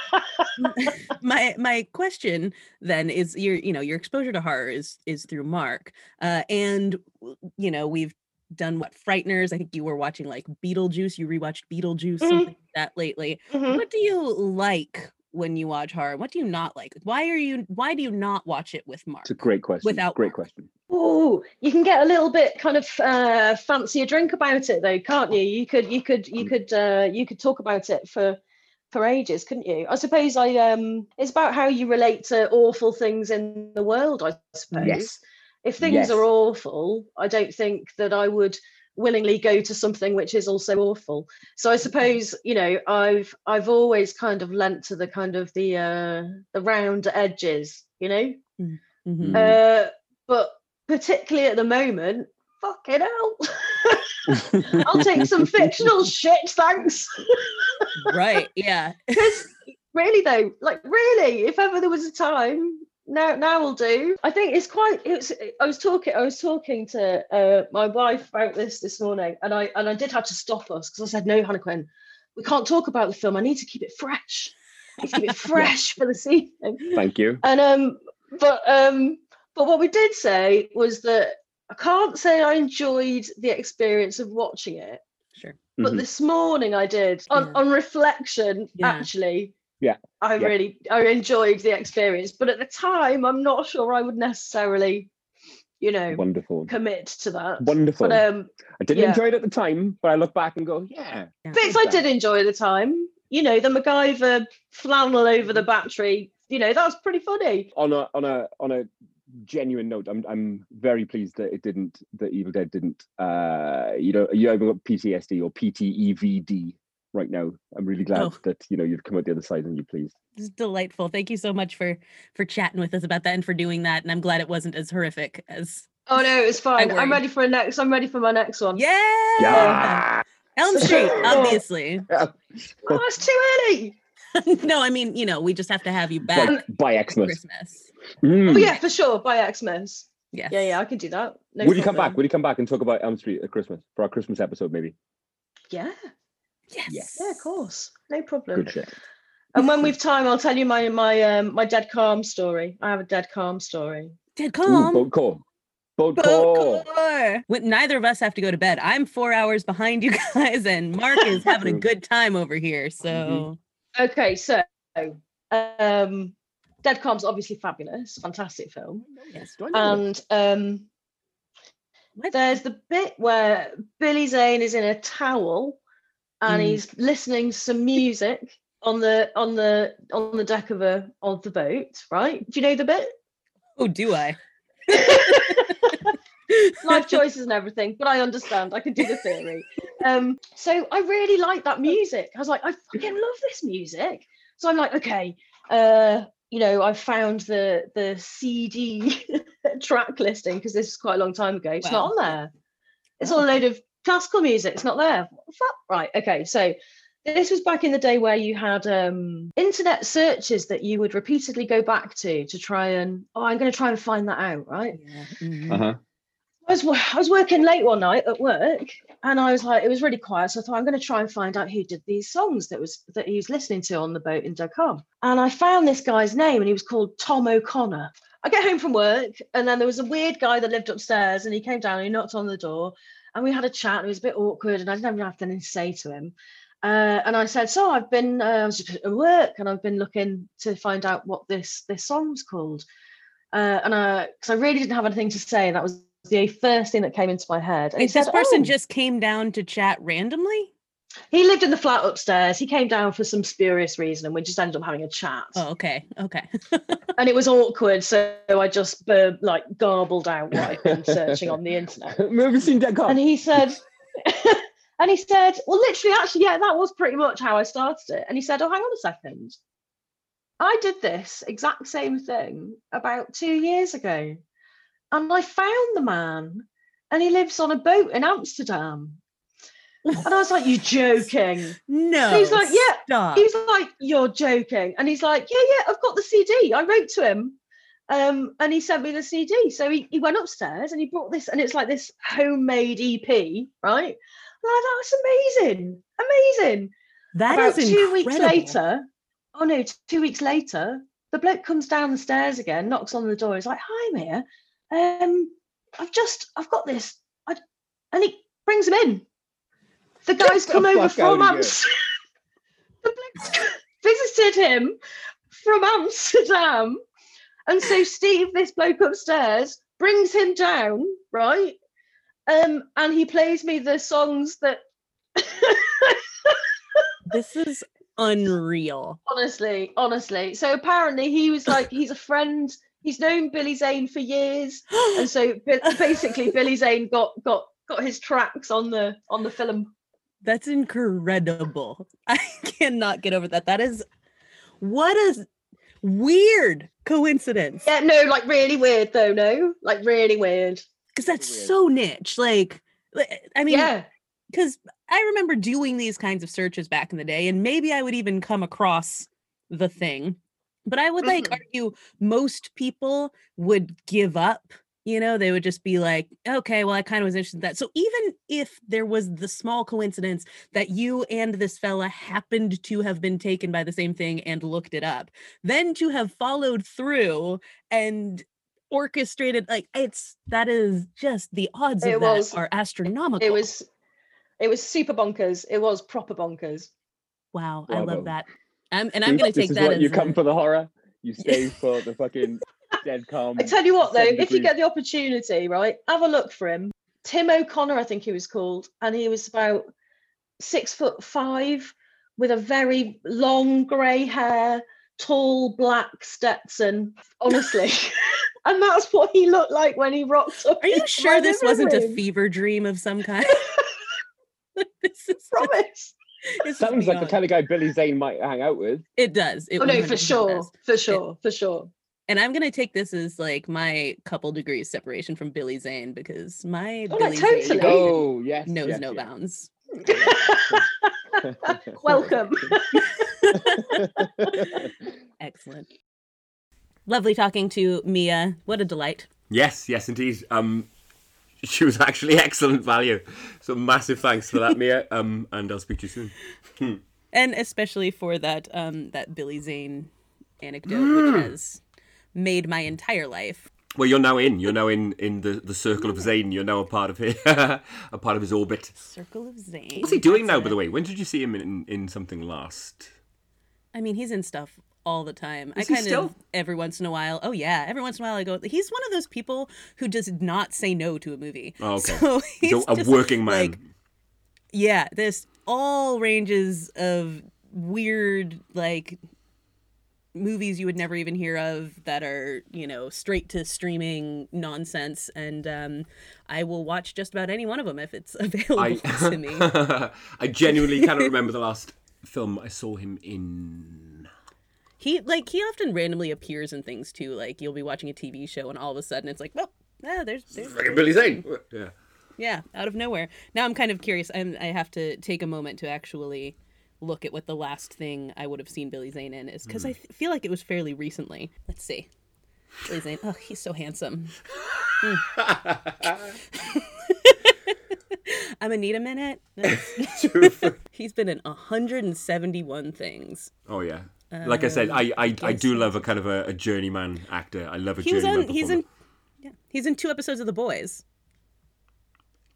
my my question then is your you know your exposure to horror is is through Mark, uh, and you know we've done what Frighteners. I think you were watching like Beetlejuice. You rewatched Beetlejuice Mhm. something like that lately. Mhm. What do you like when you watch horror? What do you not like? Why are you why do you not watch it with Mark? It's a great question. Without great Mark. question. Oh, you can get a little bit kind of uh, fancy a drink about it though, can't you? You could you could you Mm. could uh, you could talk about it for for ages, couldn't you? I suppose I um it's about how you relate to awful things in the world, I suppose. Yes. If things Yes. are awful, I don't think that I would willingly go to something which is also awful. So I suppose, you know, I've I've always kind of lent to the kind of the uh the round edges, you know? Mm. Uh, but particularly at the moment, fucking hell. I'll take some fictional shit, thanks. right? Yeah. Because really though, like really, if ever there was a time, now now will do. I think it's quite. It's. I was talking. I was talking to uh, my wife about this this morning, and I and I did have to stop us because I said no, Hannah Quinn, we can't talk about the film. I need to keep it fresh. I need to keep it fresh for the evening. Thank you. And um, but um, but what we did say was that I can't say I enjoyed the experience of watching it, Sure. but Mhm. this morning I did. On Yeah. on reflection, Yeah. actually, Yeah, I yeah. really I enjoyed the experience. But at the time, I'm not sure I would necessarily, you know, Wonderful. commit to that. Wonderful. But um, I didn't yeah. enjoy it at the time, but I look back and go, yeah. Yeah. bits I did enjoy at the time. You know, the MacGyver flannel over the battery. You know, that was pretty funny. On a on a on a genuine note, I'm I'm very pleased that it didn't that Evil Dead didn't uh you know you haven't got PTSD or PTEVD right now. I'm really glad Oh. that you know you've come out the other side and you pleased. This is delightful. Thank you so much for for chatting with us about that and for doing that. And I'm glad it wasn't as horrific as Oh no, it's fine. I'm ready for a next. I'm ready for my next one. yeah, Yeah. Elm Street, obviously. Oh, it's too early. no, I mean you know we just have to have you By, back by for Xmas. Christmas. Mm. Oh yeah, for sure. By Xmas. Yes. Yeah, yeah, I can do that. No Would you come back? Would you come back and talk about Elm Street at Christmas for our Christmas episode, maybe? Yeah, Yes. yeah, of course. No problem. Good shit. And when we've time, I'll tell you my my um my dead calm story. I have a dead calm story. Dead Ooh, calm. boat core. Boat Boat core. core. Neither of us have to go to bed. I'm four hours behind you guys, and Mark is having a good time over here. So Okay, so um Dead Calm's obviously fabulous, fantastic film. yes. Do I know And um there's the bit where Billy Zane is in a towel and Mm. he's listening to some music on the on the on the deck of a of the boat, right? Do you know the bit? Oh, do I? life choices and everything, but I understand. I can do the theory. Um, so I really like that music. I was like, I fucking love this music. So I'm like, okay, uh, you know, I found the the CD track listing because this is quite a long time ago. It's Wow. not on there. It's all a load of classical music. It's not there. What? Right. Okay. So this was back in the day where you had um, internet searches that you would repeatedly go back to to try and oh, I'm going to try and find that out. Right. Yeah. mhm. Uh huh. I was, I was working late one night at work and I was like, it was really quiet. So I thought I'm going to try and find out who did these songs that was that he was listening to on the boat in Dakar. And I found this guy's name and he was called Tom O'Connor. I get home from work and then there was a weird guy that lived upstairs and he came down and he knocked on the door and we had a chat. And it was a bit awkward and I didn't have anything to say to him. Uh, and I said, so I've been, uh, I was just at work and I've been looking to find out what this this song's called. Uh, and I, because I really didn't have anything to say, and that was the first thing that came into my head. And he Wait, this said, person "Oh." just came down to chat randomly. he lived in the flat upstairs. He came down for some spurious reason, and we just ended up having a chat. Oh, okay. Okay. And it was awkward, so I just uh, like garbled out what I'd been searching on the internet. Have you seen Dead Calm? And he said, and he said, well, literally, actually, yeah, that was pretty much how I started it. And he said, oh, hang on a second. I did this exact same thing about two years ago. And I found the man, and he lives on a boat in Amsterdam. And I was like, you're joking. No. He's like, yeah, Stop. he was like, "You're joking," and he's like, "Yeah, yeah, I've got the CD. I wrote to him, um, and he sent me the CD. So he, he went upstairs and he brought this, and it's like this homemade EP, right? And I thought that's amazing, amazing. That About is two weeks later, oh no, two weeks later, the bloke comes down the stairs again, knocks on the door. He's like, "Hi, Mia. Um, I've just, I've got this," I, and he brings him in. The guy's the come over fuck outta from. Amsterdam. the bloke visited him from Amsterdam, and so Steve, this bloke upstairs, brings him down, right? Um, and he plays me the songs that This is unreal. honestly, honestly. So apparently he was like, he's a friend. He's known Billy Zane for years, and so basically Billy Zane got got got his tracks on the on the film. That's incredible. I cannot get over that. That is what a weird coincidence. Yeah, no, like really weird though. No, like really weird. Because that's Weird. so niche. Like, I mean, yeah, because I remember doing these kinds of searches back in the day, and maybe I would even come across the thing. But I would like Mhm. argue most people would give up. You know, they would just be like, okay, well, I kind of was interested in that. So even if there was the small coincidence that you and this fella happened to have been taken by the same thing and looked it up, then to have followed through and orchestrated, like it's that is just the odds It of that was- are astronomical. it was it was super bonkers. It was proper bonkers. Wow, I love that. Um, and I'm going to take that what as you a- come for the horror. You stay for the fucking Dead Calm. I tell you what though, seven if you get the opportunity, right, have a look for him. Tim O'Connor, I think he was called, and he was about six foot five with a very long grey hair, tall black Stetson. Honestly. and that's what he looked like when he rocked up. Are you sure this wasn't a fever dream of some kind? this is promise? this Sounds like the kind of guy Billy Zane might hang out with. It does. It Oh no, for sure. does. For sure. For sure. And I'm gonna take this as like my couple degrees separation from Billy Zane because my Oh, Billy like, Zane totally. Oh yes. knows yes, no yes. bounds. Welcome. Excellent. Lovely talking to Mia. What a delight. Yes, yes, indeed. Um, she was actually excellent value. So massive thanks for that, Mia. Um, and I'll speak to you soon. and especially for that um that Billy Zane anecdote, which has made my entire life. Well, you're now in. You're now in in the, the circle of Zane. You're now a part of his a part of his orbit. Circle of Zane. What's he doing That's now, by the way? When did you see him in, in something last? I mean, he's in stuff all the time. Is I kind still? of every once in a while. Oh yeah, every once in a while I go. He's one of those people who does not say no to a movie. Oh, okay. So He's a, working man. like, yeah, this all ranges of weird like movies you would never even hear of that are you know straight to streaming nonsense and um i will watch just about any one of them if it's available I to me I genuinely cannot remember the last film I saw him in. He like he often randomly appears in things too like you'll be watching a tv show and all of a sudden it's like well ah, there's, there's Fucking Billy Zane. Yeah. Yeah, out of nowhere. Now I'm kind of curious. I'm, I have to take a moment to actually look at what the last thing I would have seen Billy Zane in is because I th- feel like it was fairly recently. Let's see. Billy Zane. Oh, he's so handsome. Hmm. I'm gonna need a minute. He's been in 171 things. Oh yeah. Like I said, I I, I do love a kind of a, a journeyman actor. I love a He was journeyman. on. He's in. Yeah, he's in two episodes of The Boys.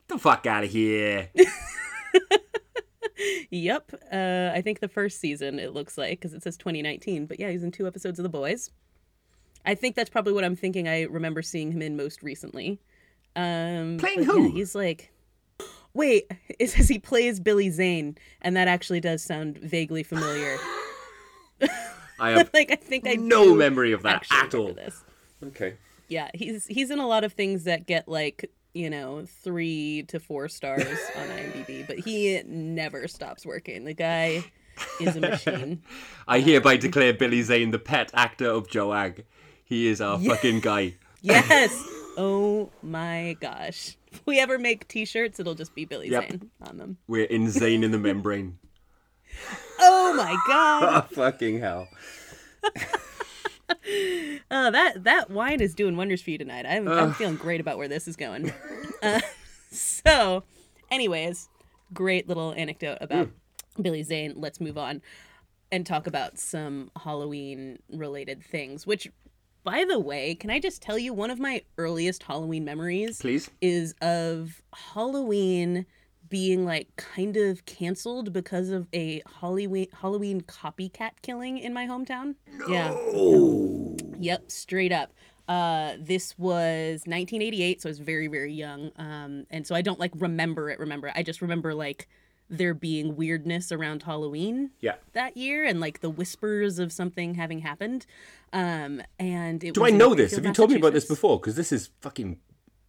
the fuck out of here. Yep. Uh, I think the first season it looks like because it says 2019. But yeah, he's in two episodes of The Boys. I think that's probably what I'm thinking. I remember seeing him in most recently. Um, Playing who? Yeah, he's like. Wait, it says he plays Billy Zane, and that actually does sound vaguely familiar. I have like I think I no memory of that at all. This. Okay. Yeah, he's he's in a lot of things that get like you know three to four stars on IMDb, but he never stops working. The guy is a machine. I hereby declare Billy Zane the pet actor of Joag. He is our fucking guy. Yes. Oh my gosh. If we ever make T-shirts, it'll just be Billy Yep. Zane on them. We're insane in the membrane. Oh my god. Oh, fucking hell. Oh, that that wine is doing wonders for you tonight. I'm, I'm feeling great about where this is going. Uh, so, anyways, great little anecdote about Billy Zane. Let's move on and talk about some Halloween related things. Which, by the way, can I just tell you one of my earliest Halloween memories Please. is of Halloween being like kind of canceled because of a Halloween Halloween copycat killing in my hometown. Yeah. Yep, straight up. Uh, this was 1988, so I was very, very young. Um, and so I don't like remember it. Remember, I just remember like there being weirdness around Halloween Yeah. that year, and like the whispers of something having happened. Um, and it was Do I know this? Have you told me about this before? Because this is fucking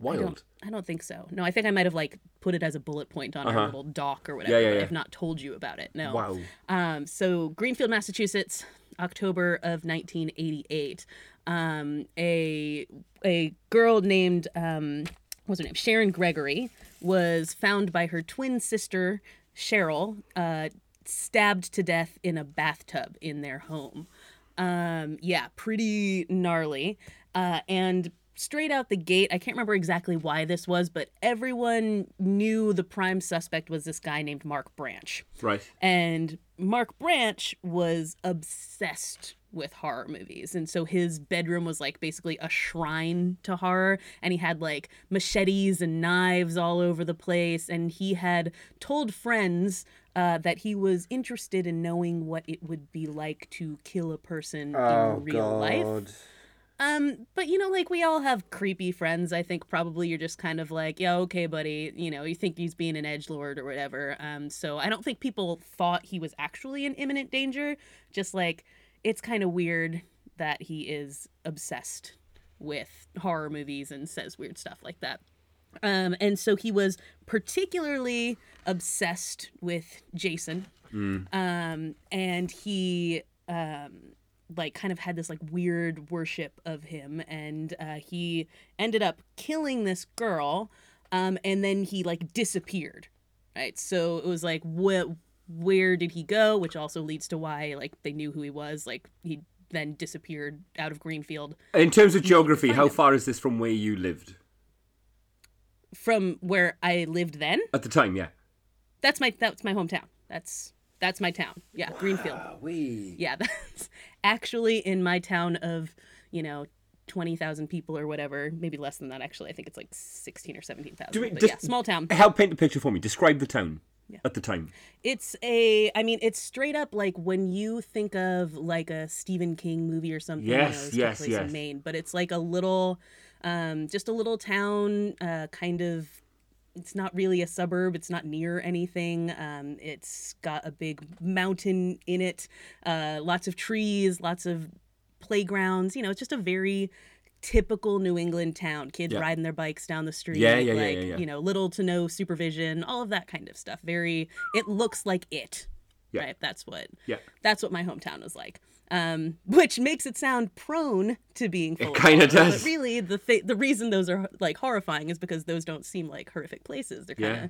I wild. don't, I don't think so. No, I think I might have like put it as a bullet point on Uh-huh. our little doc or whatever. yeah, but yeah. I've not told you about it. No. Wow. Um, so Greenfield, Massachusetts, October of 1988. Um, a a girl named um, what's her name? Sharon Gregory was found by her twin sister Cheryl, uh, stabbed to death in a bathtub in their home. Um, yeah, pretty gnarly. Uh, and straight out the gate, I can't remember exactly why this was, but everyone knew the prime suspect was this guy named Mark Branch. Right. And Mark Branch was obsessed with horror movies. And so his bedroom was like basically a shrine to horror. And he had like machetes and knives all over the place. And he had told friends uh, that he was interested in knowing what it would be like to kill a person in real life. Um, but you know, like we all have creepy friends. I think probably you're just kind of like, yeah, okay, buddy. You know, you think he's being an edge lord or whatever. Um, so I don't think people thought he was actually in imminent danger. Just like it's kind of weird that he is obsessed with horror movies and says weird stuff like that. Um, and so he was particularly obsessed with Jason. Um, and he um like kind of had this like weird worship of him and uh, he ended up killing this girl um, and then he like disappeared right so it was like what where did he go which also leads to why like they knew who he was like he then disappeared out of greenfield In terms of geography, how him. far is this from where you lived from where i lived then at the time? Yeah. that's my that's my hometown that's That's my town. Yeah, Greenfield. we. Yeah, that's actually in my town of, you know, 20,000 people or whatever. Maybe less than that, actually. I think it's like 16 or 17,000. Do we- But just- yeah, small town. Help paint the picture for me. Describe the town Yeah. at the time. It's a, I mean, it's straight up like when you think of like a Stephen King movie or something. you know, Yes, yes, place yes. In Maine, but it's like a little, um, just a little town, uh, kind of. It's not really a suburb. It's not near anything. Um, it's got a big mountain in it, uh, lots of trees, lots of playgrounds. You know, it's just a very typical New England town. Kids Yeah. riding their bikes down the street. Yeah, yeah, yeah, like, yeah, yeah. You know, little to no supervision, all of that kind of stuff. Very, it looks like it. Yeah. Right. That's what. Yeah. That's what my hometown was like. Um, which makes it sound prone to being. Full of kinda horror, does. But really, the th- the reason those are like horrifying is because those don't seem like horrific places. They're kind of Yeah.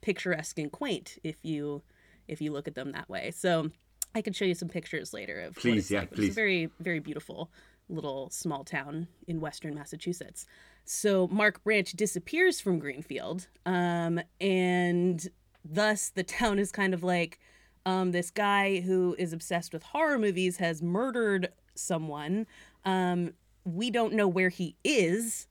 picturesque and quaint if you if you look at them that way. So I can show you some pictures later of Please, it's yeah, like, It's please. a very very beautiful little small town in western Massachusetts. So Mark Branch disappears from Greenfield, um, and thus the town is kind of like um, this guy who is obsessed with horror movies has murdered someone. Um, we don't know where he is.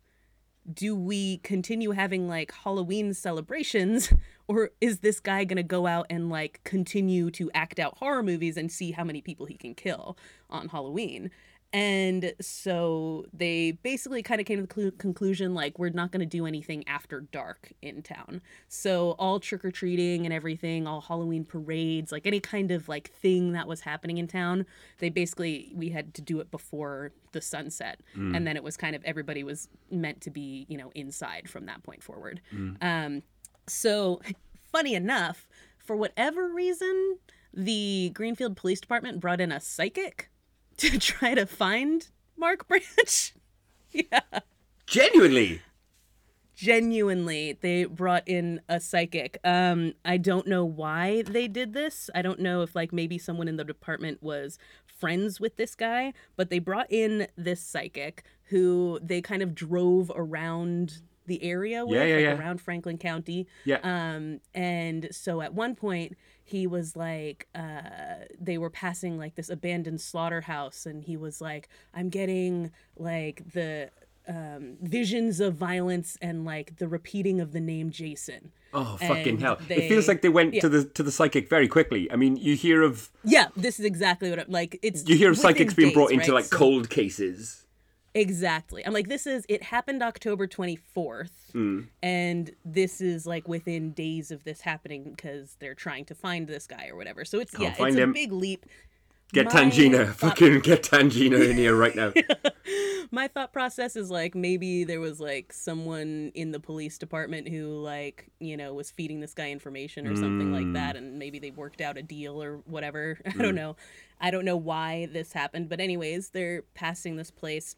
Do we continue having like Halloween celebrations, or is this guy gonna go out and like continue to act out horror movies and see how many people he can kill on Halloween? And so they basically kind of came to the clu- conclusion like, we're not going to do anything after dark in town. So, all trick or treating and everything, all Halloween parades, like any kind of like thing that was happening in town, they basically, we had to do it before the sunset. And then it was kind of everybody was meant to be, you know, inside from that point forward. Um, so, funny enough, for whatever reason, the Greenfield Police Department brought in a psychic to try to find Mark Branch. yeah. Genuinely. Genuinely, they brought in a psychic. Um, I don't know why they did this. I don't know if like maybe someone in the department was friends with this guy, but they brought in this psychic who they kind of drove around the area with, Yeah, yeah, like, yeah. around Franklin County. Yeah. Um, and so at one point he was like, uh, they were passing like this abandoned slaughterhouse, and he was like, I'm getting like the um, visions of violence and like the repeating of the name Jason. Oh fucking And hell! they- it feels like they went yeah. to the to the psychic very quickly. I mean, you hear of Yeah, this is exactly what I'm like. It's you hear of psychics being days, brought into like So- cold cases. Exactly. I'm like, this is it happened October 24th, Mm. and this is like within days of this happening because they're trying to find this guy or whatever. So it's Can't yeah, it's him. a big leap. Get My Tangina, thought- fucking get Tangina in here right now. My thought process is like maybe there was like someone in the police department who like you know was feeding this guy information or something like Mm. that, and maybe they worked out a deal or whatever. I don't know. I don't know why this happened, but anyways, they're passing this place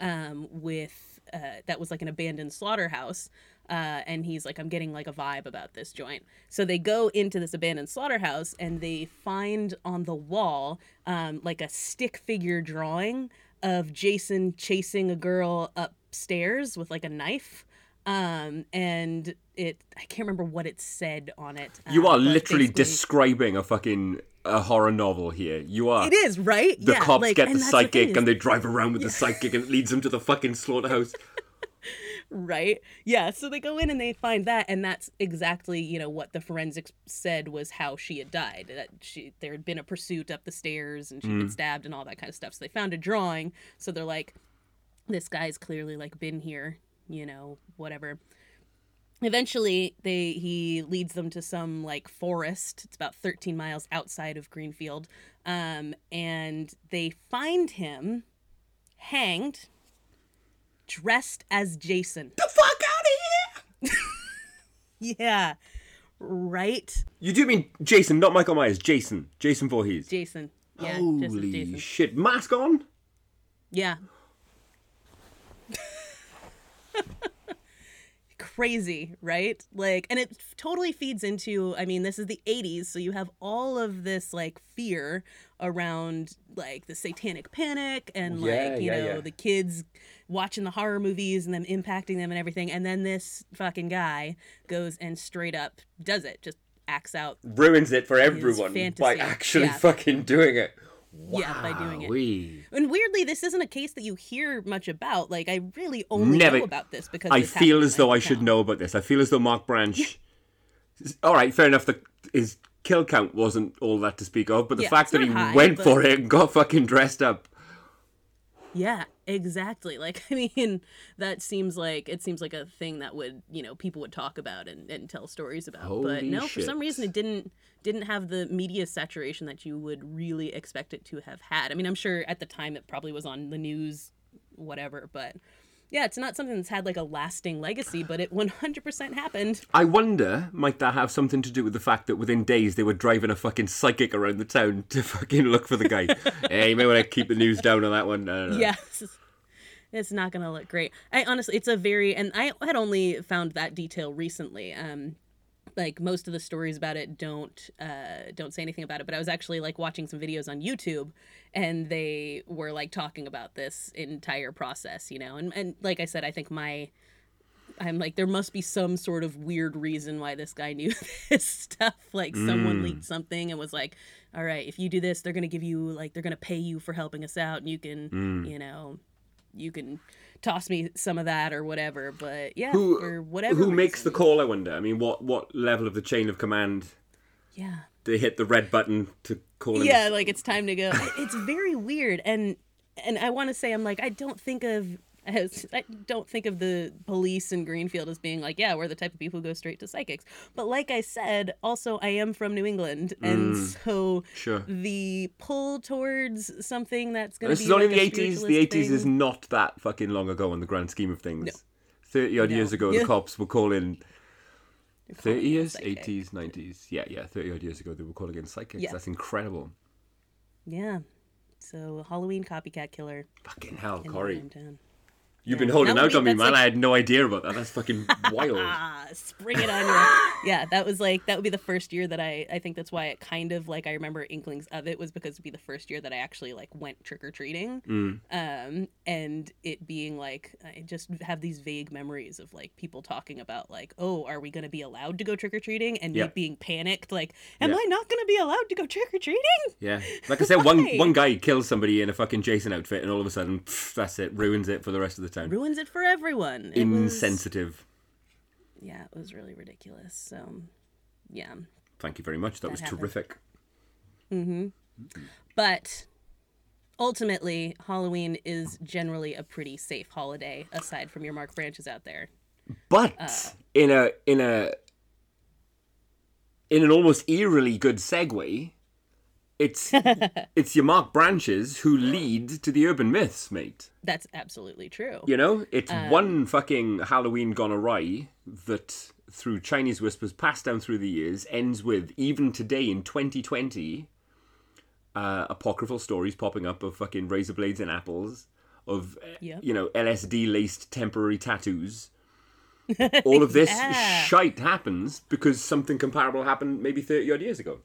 um, with uh, that was like an abandoned slaughterhouse. Uh, and he's like, I'm getting like a vibe about this joint. So they go into this abandoned slaughterhouse and they find on the wall um, like a stick figure drawing of Jason chasing a girl upstairs with like a knife. Um, and it, I can't remember what it said on it. You um, are literally describing a fucking a horror novel here. You are. It is right. The yeah, cops like, get the psychic and they drive around with the psychic and it leads them to the fucking slaughterhouse. right yeah so they go in and they find that and that's exactly you know what the forensics said was how she had died that she there had been a pursuit up the stairs and she'd been stabbed and all that kind of stuff so they found a drawing so they're like this guy's clearly like been here you know whatever eventually they he leads them to some like forest it's about 13 miles outside of greenfield um, and they find him hanged dressed as jason the fuck out of here! yeah right You do mean Jason, not Michael Myers. Jason, Jason Voorhees. jason yeah just as Holy jason shit! Mask on. yeah crazy right like and it totally feeds into i mean this is the 80s so you have all of this like fear around like the satanic panic and Yeah, like you yeah, know yeah. the kids watching the horror movies and them impacting them and everything and then this fucking guy goes and straight up does it just acts out Ruins it for everyone by actually fucking doing it. Yeah, by doing it. And weirdly, this isn't a case that you hear much about. Like, I really only Never- know about this because I feel as though I should know about this. I feel as though Mark Branch. All right, fair enough. The, his kill count wasn't all that to speak of, but the Yeah, fact that he high, went but- for it and got fucking dressed up. Yeah, exactly. Like, I mean, that seems like it seems like a thing that would you know people would talk about and, and tell stories about. but Holy no, for some reason, it didn't didn't have the media saturation that you would really expect it to have had. I mean, I'm sure at the time it probably was on the news, whatever. But yeah, it's not something that's had like a lasting legacy, but it 100% happened. I wonder, might that have something to do with the fact that within days they were driving a fucking psychic around the town to fucking look for the guy? hey, you may want to keep the news down on that one. I don't know. Yes. It's not gonna look great. I honestly, it's a very, and I had only found that detail recently. Um, like most of the stories about it don't uh don't say anything about it. But I was actually like watching some videos on YouTube, and they were like talking about this entire process, you know. And and like I said, I think my I'm like, there must be some sort of weird reason why this guy knew this stuff. Like, someone leaked something and was like, all right, if you do this, they're going to give you, like, they're going to pay you for helping us out. And you can, you know, you can toss me some of that or whatever. But yeah, Who, for whatever. who makes the call, I wonder? I mean, what, what level of the chain of command Yeah. they hit the red button to call yeah like it's time to go it's very weird and and i want to say i'm like i don't think of as i don't think of the police in greenfield as being like yeah we're the type of people who go straight to psychics but like i said also i am from new england and mm, so Sure. the pull towards something that's going to This be is only like the 80s. The 80s is not that fucking long ago in the grand scheme of things. 30 odd No. years ago, Yeah. the cops were calling. 30 years? 80s, 90s. Yeah, yeah, 30 odd years ago, they were calling in psychics. Yeah. That's incredible. yeah so halloween copycat killer Fucking hell, Corey. hometown. You've been holding out on me, man. like- I had no idea about that. That's fucking wild. ah, spring it on you. yeah, that was like that would be the first year that I I think that's why it kind of like I remember inklings of it was because it'd be the first year that I actually like went trick or treating. Mm. Um and it being like I just have these vague memories of like people talking about like, "Oh, are we going to be allowed to go trick or treating?" and Yeah. me being panicked like, "Am Yeah. I not going to be allowed to go trick or treating?" Yeah. Like I said, one one guy kills somebody in a fucking Jason outfit, and all of a sudden, pff, that's it. Ruins it for the rest of the town. Ruins it for everyone. It was- Insensitive. yeah, it was really ridiculous. So, yeah. Thank you very much. That, was happened. terrific. But ultimately, Halloween is generally a pretty safe holiday, aside from your Mark Branches out there. But Uh. in a in a in an almost eerily good segue, it's it's your Mark Branches who lead to the urban myths, mate. That's absolutely true. You know, it's Um, one fucking Halloween gone awry that through Chinese whispers passed down through the years ends with even today in 2020 uh, apocryphal stories popping up of fucking razor blades and apples of uh, Yep. you know LSD laced temporary tattoos. All of this Yeah. shite happens because something comparable happened maybe 30 odd years ago.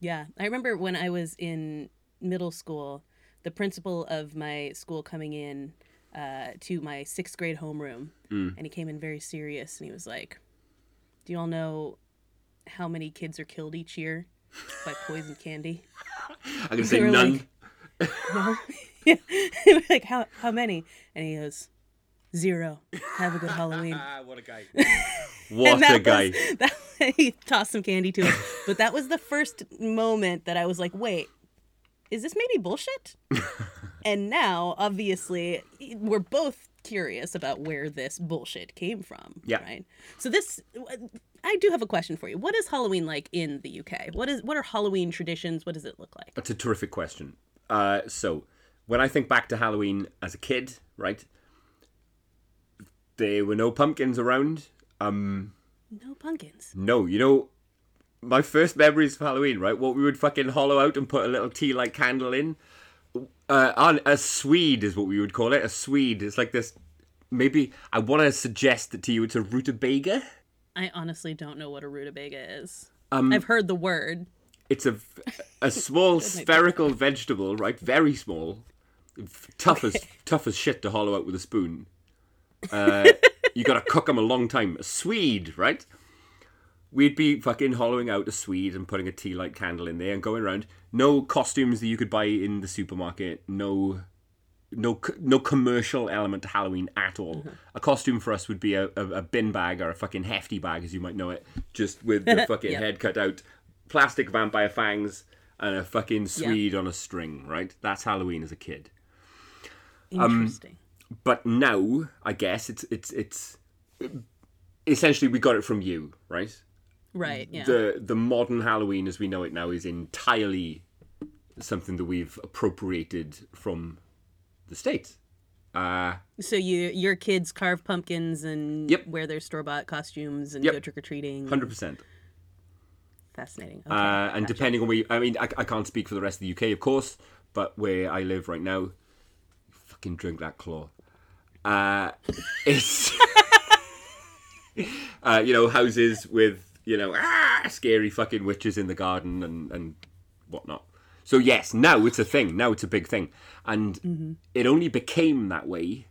Yeah. I remember when I was in middle school, the principal of my school coming in uh, to my sixth grade homeroom, Mm. and he came in very serious and he was like, Do you all know how many kids are killed each year by poison candy? I'm going to say none. like- yeah. Like, how, how many? And he goes, Zero. Have a good Halloween. ah, what a guy. what that a guy. Was, that, he tossed some candy to us. But that was the first moment that I was like, wait, is this maybe bullshit? and now, obviously, we're both curious about where this bullshit came from. Yeah. Right. So this, I do have a question for you. What is Halloween like in the UK? What is what are Halloween traditions? What does it look like? That's a terrific question. Uh, so, when I think back to Halloween as a kid, right, there were no pumpkins around. Um, No pumpkins. no, you know, my first memories of Halloween, right, what we would fucking hollow out and put a little tea light candle in. Uh, on a Swede is what we would call it. A Swede. It's like this. Maybe I want to suggest it to you. It's a rutabaga. I honestly don't know what a rutabaga is. Um, I've heard the word. It's a a small spherical vegetable, right? Very small, tough as tough as shit to hollow out with a spoon. Uh, you got to cook them a long time. A Swede, right? we'd be fucking hollowing out a Swede and putting a tea light candle in there and going around. No costumes that you could buy in the supermarket. No, no, no commercial element to Halloween at all. A costume for us would be a, a, a bin bag or a fucking hefty bag, as you might know it, just with the fucking Yep. head cut out, plastic vampire fangs, and a fucking Swede on a string. Right? That's Halloween as a kid. Um, Interesting. But now, I guess it's it's it's essentially we got it from you, right? right. Yeah. the the modern Halloween as we know it now is entirely something that we've appropriated from the states. Uh, so you your kids carve pumpkins and Yep. wear their store bought costumes and Yep. go trick or treating. hundred percent. Fascinating. Okay. Uh, and gotcha. depending on where, you, I mean, I, I can't speak for the rest of the UK, of course, but where I live right now, fucking drink that claw. Uh, it's uh, you know houses with you know ah, scary fucking witches in the garden and and whatnot. So yes, now it's a thing. Now it's a big thing, and it only became that way.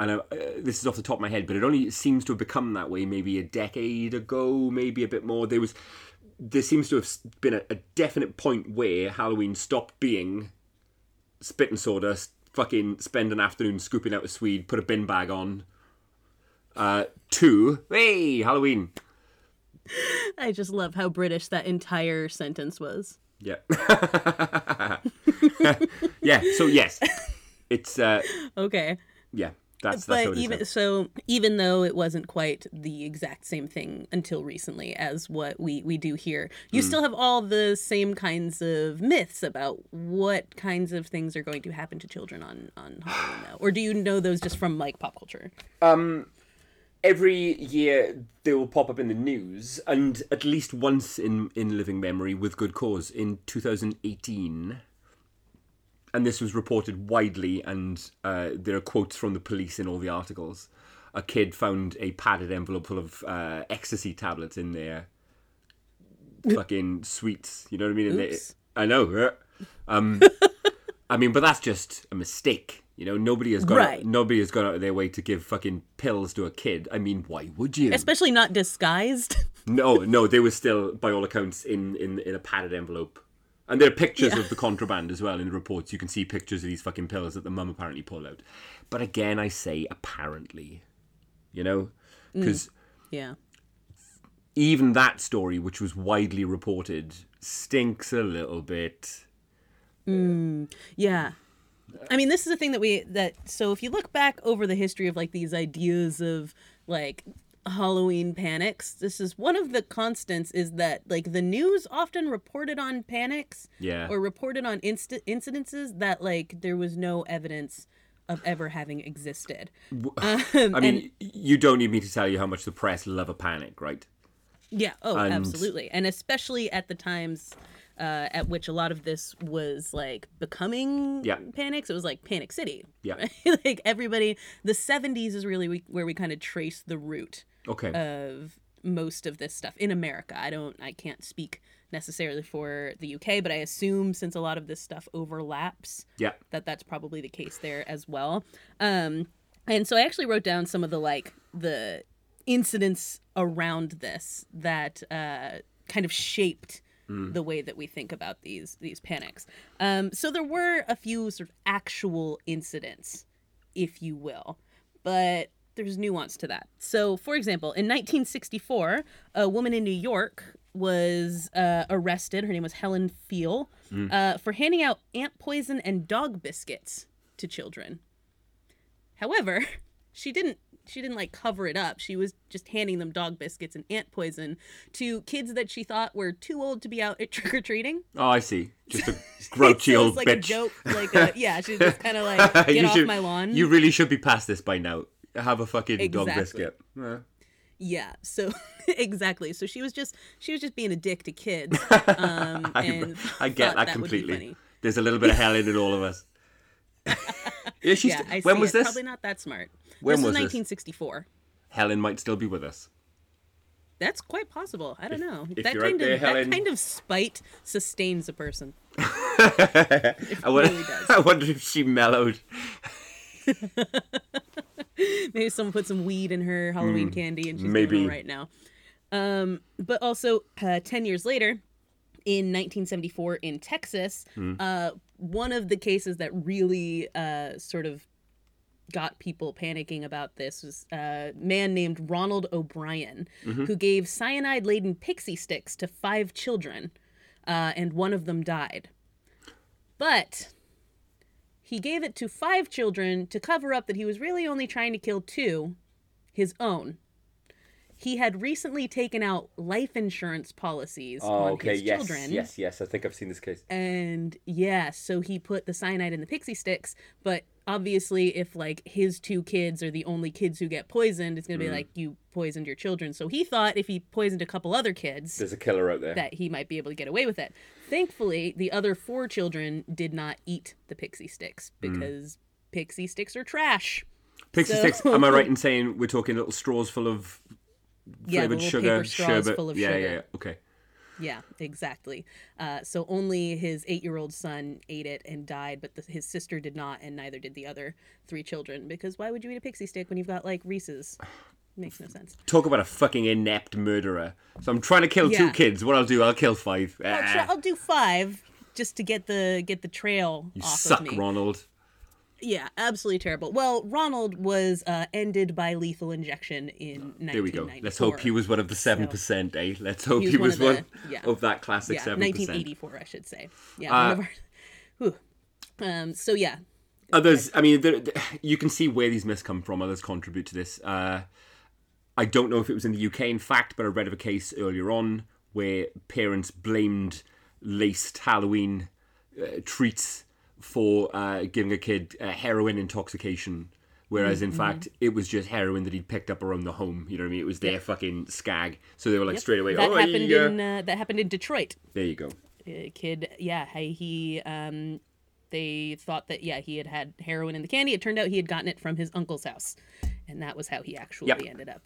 And uh, uh, this is off the top of my head, but it only seems to have become that way maybe a decade ago, maybe a bit more. There was, there seems to have been a, a definite point where Halloween stopped being spit and sawdust, fucking spend an afternoon scooping out a Swede, put a bin bag on. Uh, two, hey, Halloween. I just love how British that entire sentence was. Yeah. yeah. So yes, it's uh, Okay. yeah. That's that's but is. even so even though it wasn't quite the exact same thing until recently as what we we do here you Hmm. still have all the same kinds of myths about what kinds of things are going to happen to children on on halloween now or do you know those just from like pop culture Um, every year they will pop up in the news, and at least once in in living memory, with good cause, in 2018. And this was reported widely, and uh, there are quotes from the police in all the articles. A kid found a padded envelope full of uh, ecstasy tablets in there. Fucking sweets, you know what I mean? They- I know. Um, I mean, but that's just a mistake. You know, nobody has gone. Right. Nobody has gone out of their way to give fucking pills to a kid. I mean, why would you? especially not disguised No, no, they were still, by all accounts, in in, in a padded envelope. And there are pictures Yeah. of the contraband as well in the reports. You can see pictures of these fucking pills that the mum apparently pulled out. But again, I say apparently, you know, mm. because yeah even that story, which was widely reported, stinks a little bit. Mm. Yeah. I mean, this is a thing that we that so if you look back over the history of like these ideas of like Halloween panics, this is one of the constants is that like the news often reported on panics Yeah. or reported on inst- incidences that like there was no evidence of ever having existed. Um, I mean, you don't need me to tell you how much the press love a panic, right? Yeah. Oh, And- absolutely. And especially at the times uh, at which a lot of this was like becoming Yeah. panics. It was like Panic City. Yeah. right? like everybody, the 70s is really we, where we kind of trace the root Okay. of most of this stuff in America. I don't, I can't speak necessarily for the UK, but I assume since a lot of this stuff overlaps, yeah. that that's probably the case there as well. Um, and so I actually wrote down some of the like the incidents around this that uh, kind of shaped the way that we think about these these panics. Um, so there were a few sort of actual incidents, if you will, but there's nuance to that. So, for example, in 1964, a woman in New York was uh, arrested. Her name was Helen Pfeil uh, for handing out ant poison and dog biscuits to children. However, she didn't she didn't like cover it up. She was just handing them dog biscuits and ant poison to kids that she thought were too old to be out at trick or treating. Oh, I see. Just a grouchy so old like bitch. a joke, like a, yeah, she's just kind of like get You off should- my lawn. You really should be past this by now. Have a fucking dog biscuit. Yeah. Yeah, so exactly. So she was just she was just being a dick to kids. Um, and I get thought that completely. There's a little bit of hell in it, all of us. yeah, she's. Yeah, I when was it. this? Probably not that smart. When this was was this? 1964. Helen might still be with us. That's quite possible. I don't know. if that kind there, of Helen- that kind of spite sustains a person. I wonder, really does. I wonder if she mellowed. Maybe someone put some weed in her Halloween candy and she's maybe. right now. Um, but also uh, ten years later, in 1974 in Texas, uh, one of the cases that really uh, sort of got people panicking about this was a man named Ronald O'Bryan, who gave cyanide laden Pixy Stix to five children, uh, and one of them died. But he gave it to five children to cover up that he was really only trying to kill two, his own. He had recently taken out life insurance policies Oh, on okay. his Yes. children. Yes. Yes. I think I've seen this case. And yeah, so he put the cyanide in the Pixy Stix, but obviously if like his two kids are the only kids who get poisoned, it's going to Mm. be like you poisoned your children. So he thought if he poisoned a couple other kids There's a killer out there. that he might be able to get away with it. Thankfully, the other four children did not eat the Pixy Stix Mm. because Pixy Stix are trash. Pixie so- sticks. Am I right in saying we're talking little straws full of Yeah, flavored little sugar, paper straws sherbet? full of yeah, sugar. yeah, yeah. Okay. Yeah, exactly. Uh, so only his eight-year-old son ate it and died, but the, his sister did not, and neither did the other three children. Because why would you eat a Pixy stick when you've got like Reese's? Makes no sense. Talk about a fucking inept murderer. So I'm trying to kill two kids. What I'll do, I'll kill five. I'll, try, I'll do five just to get the get the trail you off suck, of me. Ronald. Yeah, absolutely terrible. Well, Ronald was uh, ended by lethal injection in 1994. There we go. Let's hope he was one of the seven percent, eh? Let's hope He he was was, one one, of the- yeah. of that classic yeah, seven percent. 1984, I should say. Yeah, Uh, one of our. Whew. Um. So yeah, Others, I mean, there, there- you can see where these myths come from. Others contribute to this. Uh, I don't know if it was in the UK, in fact, but I read of a case earlier on where parents blamed laced Halloween uh, treats for uh, giving a kid uh, heroin intoxication. Whereas in fact, it was just heroin that he'd picked up around the home. You know what I mean? It was their fucking skag. So they were like straight away, that oh, happened yeah. in uh, that happened in Detroit. there you go. A kid, yeah, he, he um, they thought that yeah he had had heroin in the candy. It turned out he had gotten it from his uncle's house, and that was how he actually Yep. ended up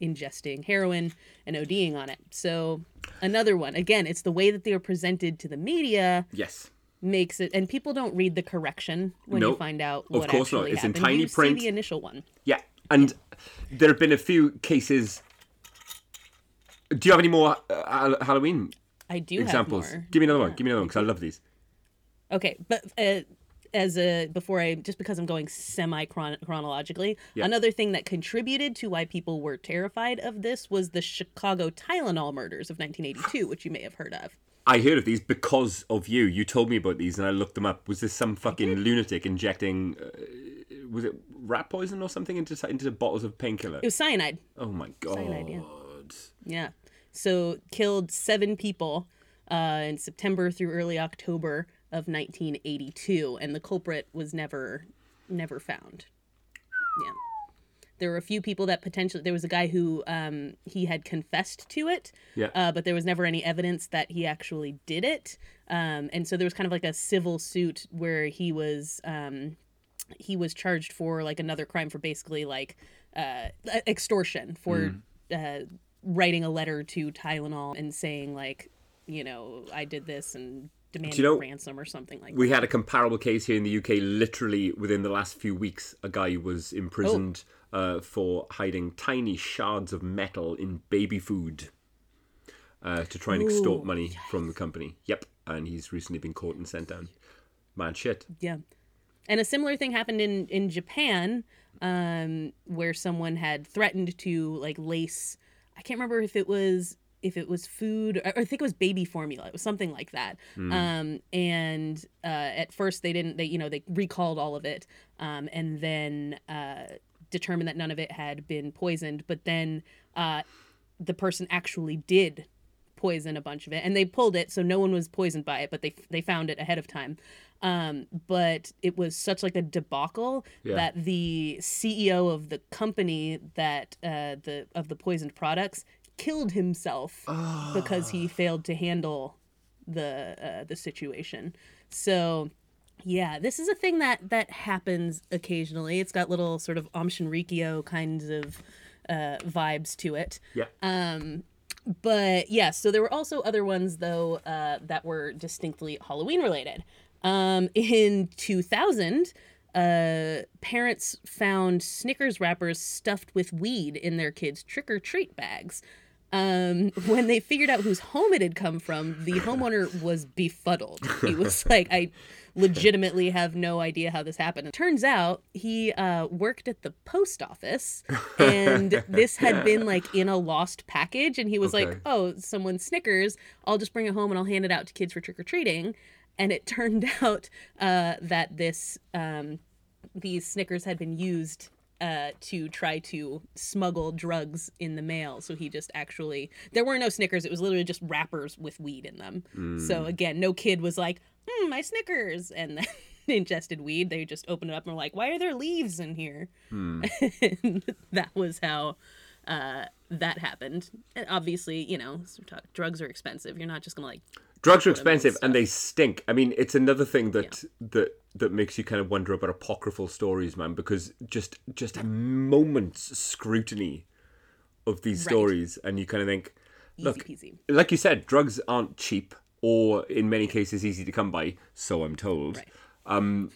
ingesting heroin and ODing on it. So another one. Again, it's the way that they are presented to the media Yes. Makes it, and people don't read the correction when you find out what Of course not. It's in happened. tiny you print. The initial one. Yeah, and there have been a few cases. Do you have any more uh, Halloween I do examples? have more. Give me another one. Give me another one because I love these. Okay, but uh, as a before I just because I'm going semi chronologically, Yeah. another thing that contributed to why people were terrified of this was the Chicago Tylenol murders of 1982, which you may have heard of. I heard of these because of you. You told me about these, and I looked them up. Was this some fucking lunatic injecting? Uh, was it rat poison or something into into bottles of painkiller? It was cyanide. Oh my god! Cyanide, yeah. Yeah. So killed seven people uh, in September through early October of 1982, and the culprit was never, never found. Yeah. There were a few people that potentially there was a guy who um, he had confessed to it, Yeah. uh, but there was never any evidence that he actually did it. Um, and so there was kind of like a civil suit where he was um, he was charged for like another crime for basically like uh, extortion for uh, writing a letter to Tylenol and saying like you know I did this and demanding know, ransom or something like that. We had a comparable case here in the UK. Literally within the last few weeks, a guy was imprisoned uh, for hiding tiny shards of metal in baby food uh, to try and extort Ooh, money from the company. Yep, and he's recently been caught and sent down. Mad shit. Yeah. And a similar thing happened in in Japan, um, where someone had threatened to like lace. I can't remember if it was if it was food or I think it was baby formula. It was something like that. Um, and uh, at first they didn't. They you know they recalled all of it, um, and then uh, determined that none of it had been poisoned. But then uh, the person actually did poison a bunch of it and they pulled it so no one was poisoned by it but they they found it ahead of time um but it was such like a debacle Yeah. that the CEO of the company that uh the of the poisoned products killed himself because he failed to handle the uh, the situation so yeah, this is a thing that that happens occasionally. It's got little sort of Aum Shinrikyo kinds of uh, vibes to it. Yeah. Um, but yeah, so there were also other ones though uh, that were distinctly Halloween related. Um, in 2000, uh, parents found Snickers wrappers stuffed with weed in their kids' trick or treat bags. Um, when they figured out whose home it had come from, the homeowner was befuddled. He was like, I legitimately have no idea how this happened. It turns out he uh, worked at the post office and this had been like in a lost package. And he was Okay. like, oh, someone's Snickers. I'll just bring it home and I'll hand it out to kids for trick or treating. And it turned out uh, that this um, these Snickers had been used uh, to try to smuggle drugs in the mail. So he just actually there were no Snickers. It was literally just wrappers with weed in them. So again, no kid was like, "Hmm, my Snickers," and then ingested weed. They just opened it up and were like, "Why are there leaves in here?" and that was how uh, that happened. And obviously, you know, drugs are expensive. You're not just gonna like Drugs are put 'em in expensive and they stink. I mean, it's another thing that that that makes you kind of wonder about apocryphal stories, man, because just just a moment's scrutiny of these Right. stories, and you kind of think, look, like you said, drugs aren't cheap, or in many cases easy to come by. So I'm told. Right. Um,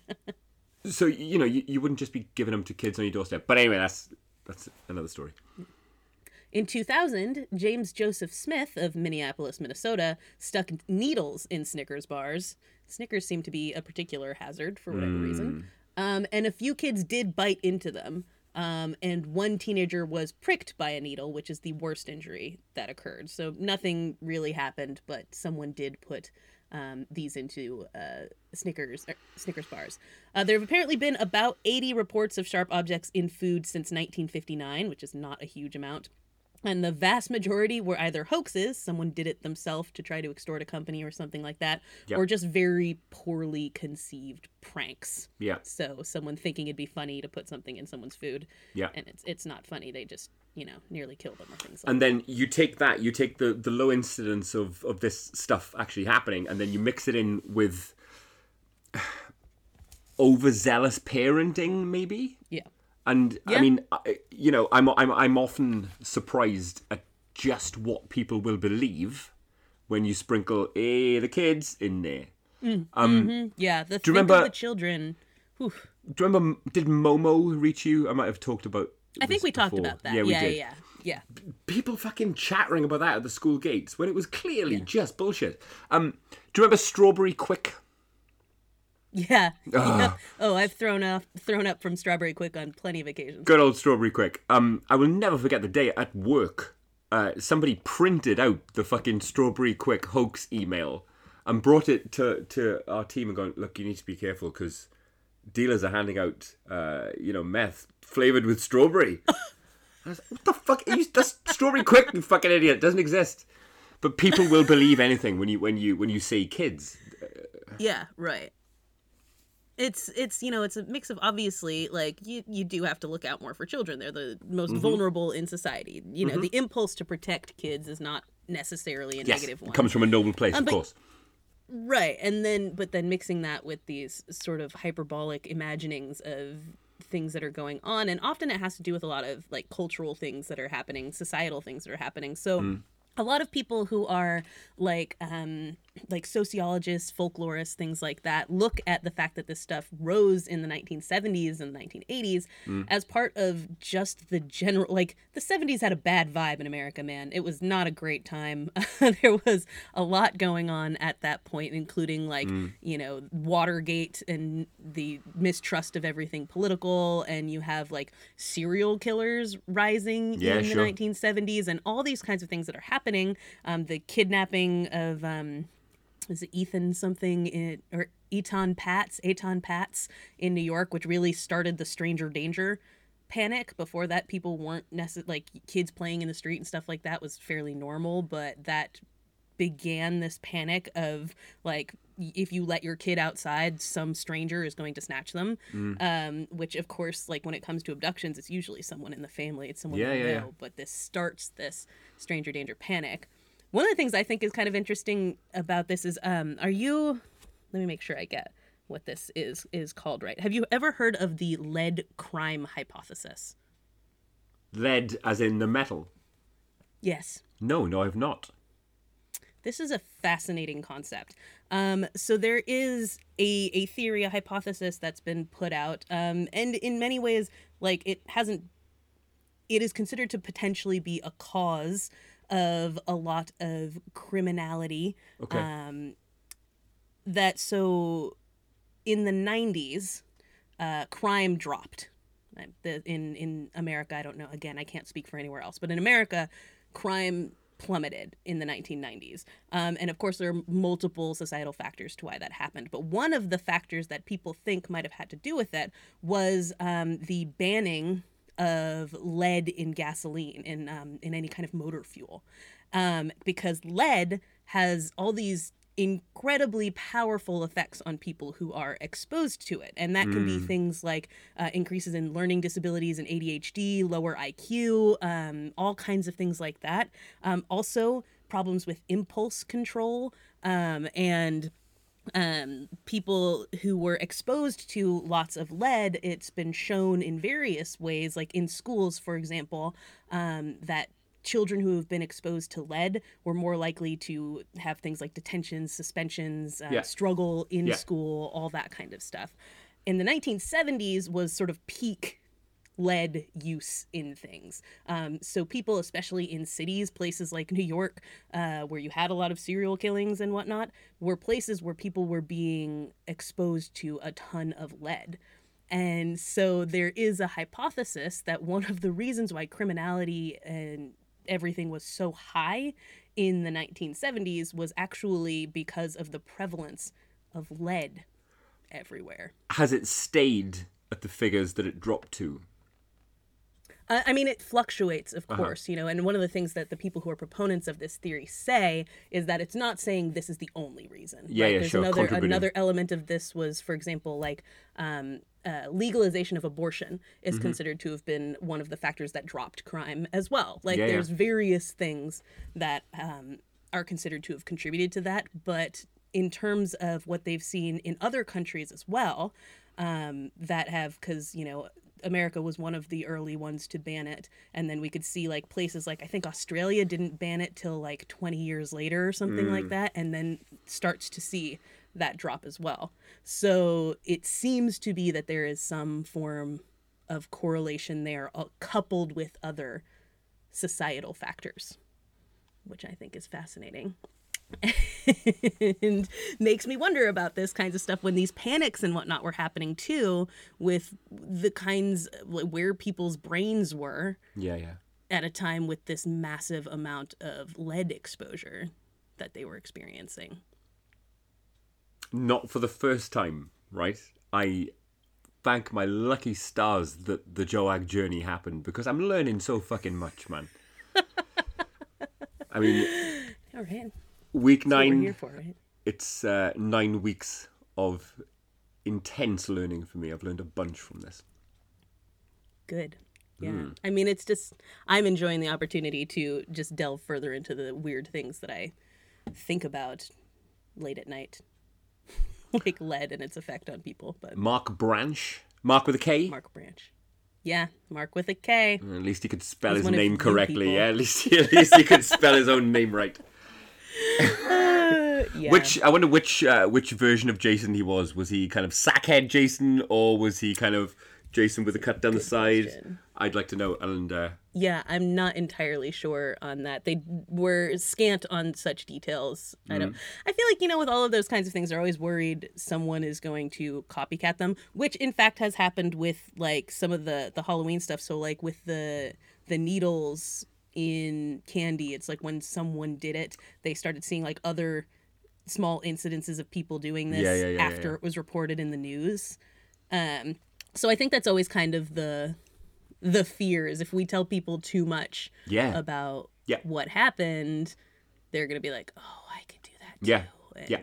so you know, you, you wouldn't just be giving them to kids on your doorstep. But anyway, that's that's another story. In 2000, James Joseph Smith of Minneapolis, Minnesota, stuck needles in Snickers bars. Snickers seem to be a particular hazard for whatever reason. Um, and a few kids did bite into them. Um, and one teenager was pricked by a needle, which is the worst injury that occurred. So nothing really happened, but someone did put um, these into uh, Snickers er, Snickers bars. Uh, there have apparently been about 80 reports of sharp objects in food since 1959, which is not a huge amount. And the vast majority were either hoaxes, someone did it themselves to try to extort a company or something like that, Yep. or just very poorly conceived pranks. Yeah, So someone thinking it'd be funny to put something in someone's food, yeah. and it's it's not funny. They just you know nearly kill them or things like. and then you take that you take the the low incidence of of this stuff actually happening and then you mix it in with overzealous parenting maybe Yeah. and i mean I, you know i'm i'm i'm often surprised at just what people will believe when you sprinkle eh the kids in there um Yeah, the Do you remember- the children. Whew. do you remember did momo reach you i might have talked about I think we talked about that. yeah we yeah, did yeah, yeah. people fucking chattering about that at the school gates when it was clearly just bullshit. Um, do you remember Strawberry Quik? Yeah. Ah. yeah. Oh, I've thrown up thrown up from Strawberry Quik on plenty of occasions. Good old Strawberry Quik. Um, I will never forget the day at work. Uh, somebody printed out the fucking Strawberry Quik hoax email and brought it to to our team and going, look, you need to be careful because dealers are handing out, uh, you know, meth flavored with strawberry. I was like, what the fuck? You, that's Strawberry Quik, you fucking idiot. It doesn't exist. But people will believe anything when you when you when you say kids. Yeah, right. It's it's you know it's a mix of obviously like you you do have to look out more for children. They're the most Mm-hmm. vulnerable in society. You know, the impulse to protect kids is not necessarily a Yes, negative one. it comes from a noble place, Um, of but- course. Right. And then but then mixing that with these sort of hyperbolic imaginings of things that are going on and often it has to do with a lot of like cultural things that are happening, societal things that are happening. So a lot of people who are like um like sociologists, folklorists, things like that look at the fact that this stuff rose in the 1970s and 1980s as part of just the general like the 70s had a bad vibe in America, man. It was not a great time. there was a lot going on at that point including like, you know, Watergate and the mistrust of everything political and you have like serial killers rising Yeah, in sure. the 1970s and all these kinds of things that are happening. Um, the kidnapping of um, is it Ethan something in or Etan Patz, Etan Patz in New York, which really started the stranger danger panic. Before that, people weren't necessarily like kids playing in the street and stuff like that was fairly normal, but that began this panic of like if you let your kid outside some stranger is going to snatch them. Um which of course like when it comes to abductions it's usually someone in the family it's someone Yeah, you yeah, know. yeah. but this starts this stranger danger panic. One of the things i think is kind of interesting about this is um are you let me make sure i get what this is is called right. Have you ever heard of the lead crime hypothesis? Lead, as in the metal. yes. No, no, I've not. This is a fascinating concept. Um, so there is a, a theory, a hypothesis that's been put out, um, and in many ways, like it hasn't. it is considered to potentially be a cause of a lot of criminality. Okay. Um, that so in the 90s, uh, crime dropped. Uh, In in America, I don't know. Again, I can't speak for anywhere else, but in America, crime plummeted in the 1990s. Um, and of course, there are multiple societal factors to why that happened. But one of the factors that people think might have had to do with it was um, the banning of lead in gasoline in um, in any kind of motor fuel, um, because lead has all these incredibly powerful effects on people who are exposed to it and that can be Mm. things like uh, increases in learning disabilities and adhd lower iq um, all kinds of things like that um, also problems with impulse control um, and um, people who were exposed to lots of lead, it's been shown in various ways, like in schools, for example, um, that children who have been exposed to lead were more likely to have things like detentions, suspensions, uh, Yeah. struggle in Yeah. school, all that kind of stuff. In the 1970s was sort of peak lead use in things. Um, so people, especially in cities, places like New York, uh, where you had a lot of serial killings and whatnot, were places where people were being exposed to a ton of lead. And so there is a hypothesis that one of the reasons why criminality and everything was so high in the 1970s was actually because of the prevalence of lead everywhere. Has it stayed at the figures that it dropped to? I mean, it fluctuates, of Uh-huh. course, you know, and one of the things that the people who are proponents of this theory say is that it's not saying this is the only reason. Yeah, yeah, There's sure, Another another element of this was, for example, like um, uh, legalization of abortion is Mm-hmm. considered to have been one of the factors that dropped crime as well. Like, Yeah, yeah. there's various things that um, are considered to have contributed to that, but in terms of what they've seen in other countries as well, um, that have because you know America was one of the early ones to ban it, and then we could see like places like I think Australia didn't ban it till like 20 years later or something like that, and then starts to see that drop as well. So it seems to be that there is some form of correlation there, uh, coupled with other societal factors, which I think is fascinating and makes me wonder about this kinds of stuff when these panics and whatnot were happening too with the kinds where people's brains were Yeah, yeah. at a time with this massive amount of lead exposure that they were experiencing Not for the first time, right? I thank my lucky stars that the Joag journey happened because I'm learning so fucking much, man. I mean, all right week that's what we're nine, for right it's uh, nine weeks of intense learning for me. I've learned a bunch from this. good yeah Hmm. i mean it's just i'm enjoying the opportunity to just delve further into the weird things that i think about late at night like lead and its effect on people but Mark Branch, Mark with a K. Mark Branch. Yeah, Mark with a K. At least he could spell He's his name correctly. Yeah, at least at least he could spell his own name right. Uh, yeah. Which I wonder which uh, which version of Jason he was. Was he kind of sackhead Jason, or was he kind of Jason with a cut down the side? question. I'd like to know. And uh, Yeah, I'm not entirely sure on that. They were scant on such details. I don't. I feel like you know, with all of those kinds of things, they're always worried someone is going to copycat them, which in fact has happened with like some of the the Halloween stuff. So like with the the needles in candy, it's like when someone did it, they started seeing like other small incidences of people doing this Yeah, yeah, yeah, after it was reported in the news. Um, so I think that's always kind of the the fear is if we tell people too much yeah, about Yeah. what happened, they're gonna be like, "Oh, I could do that too," Yeah. and Yeah.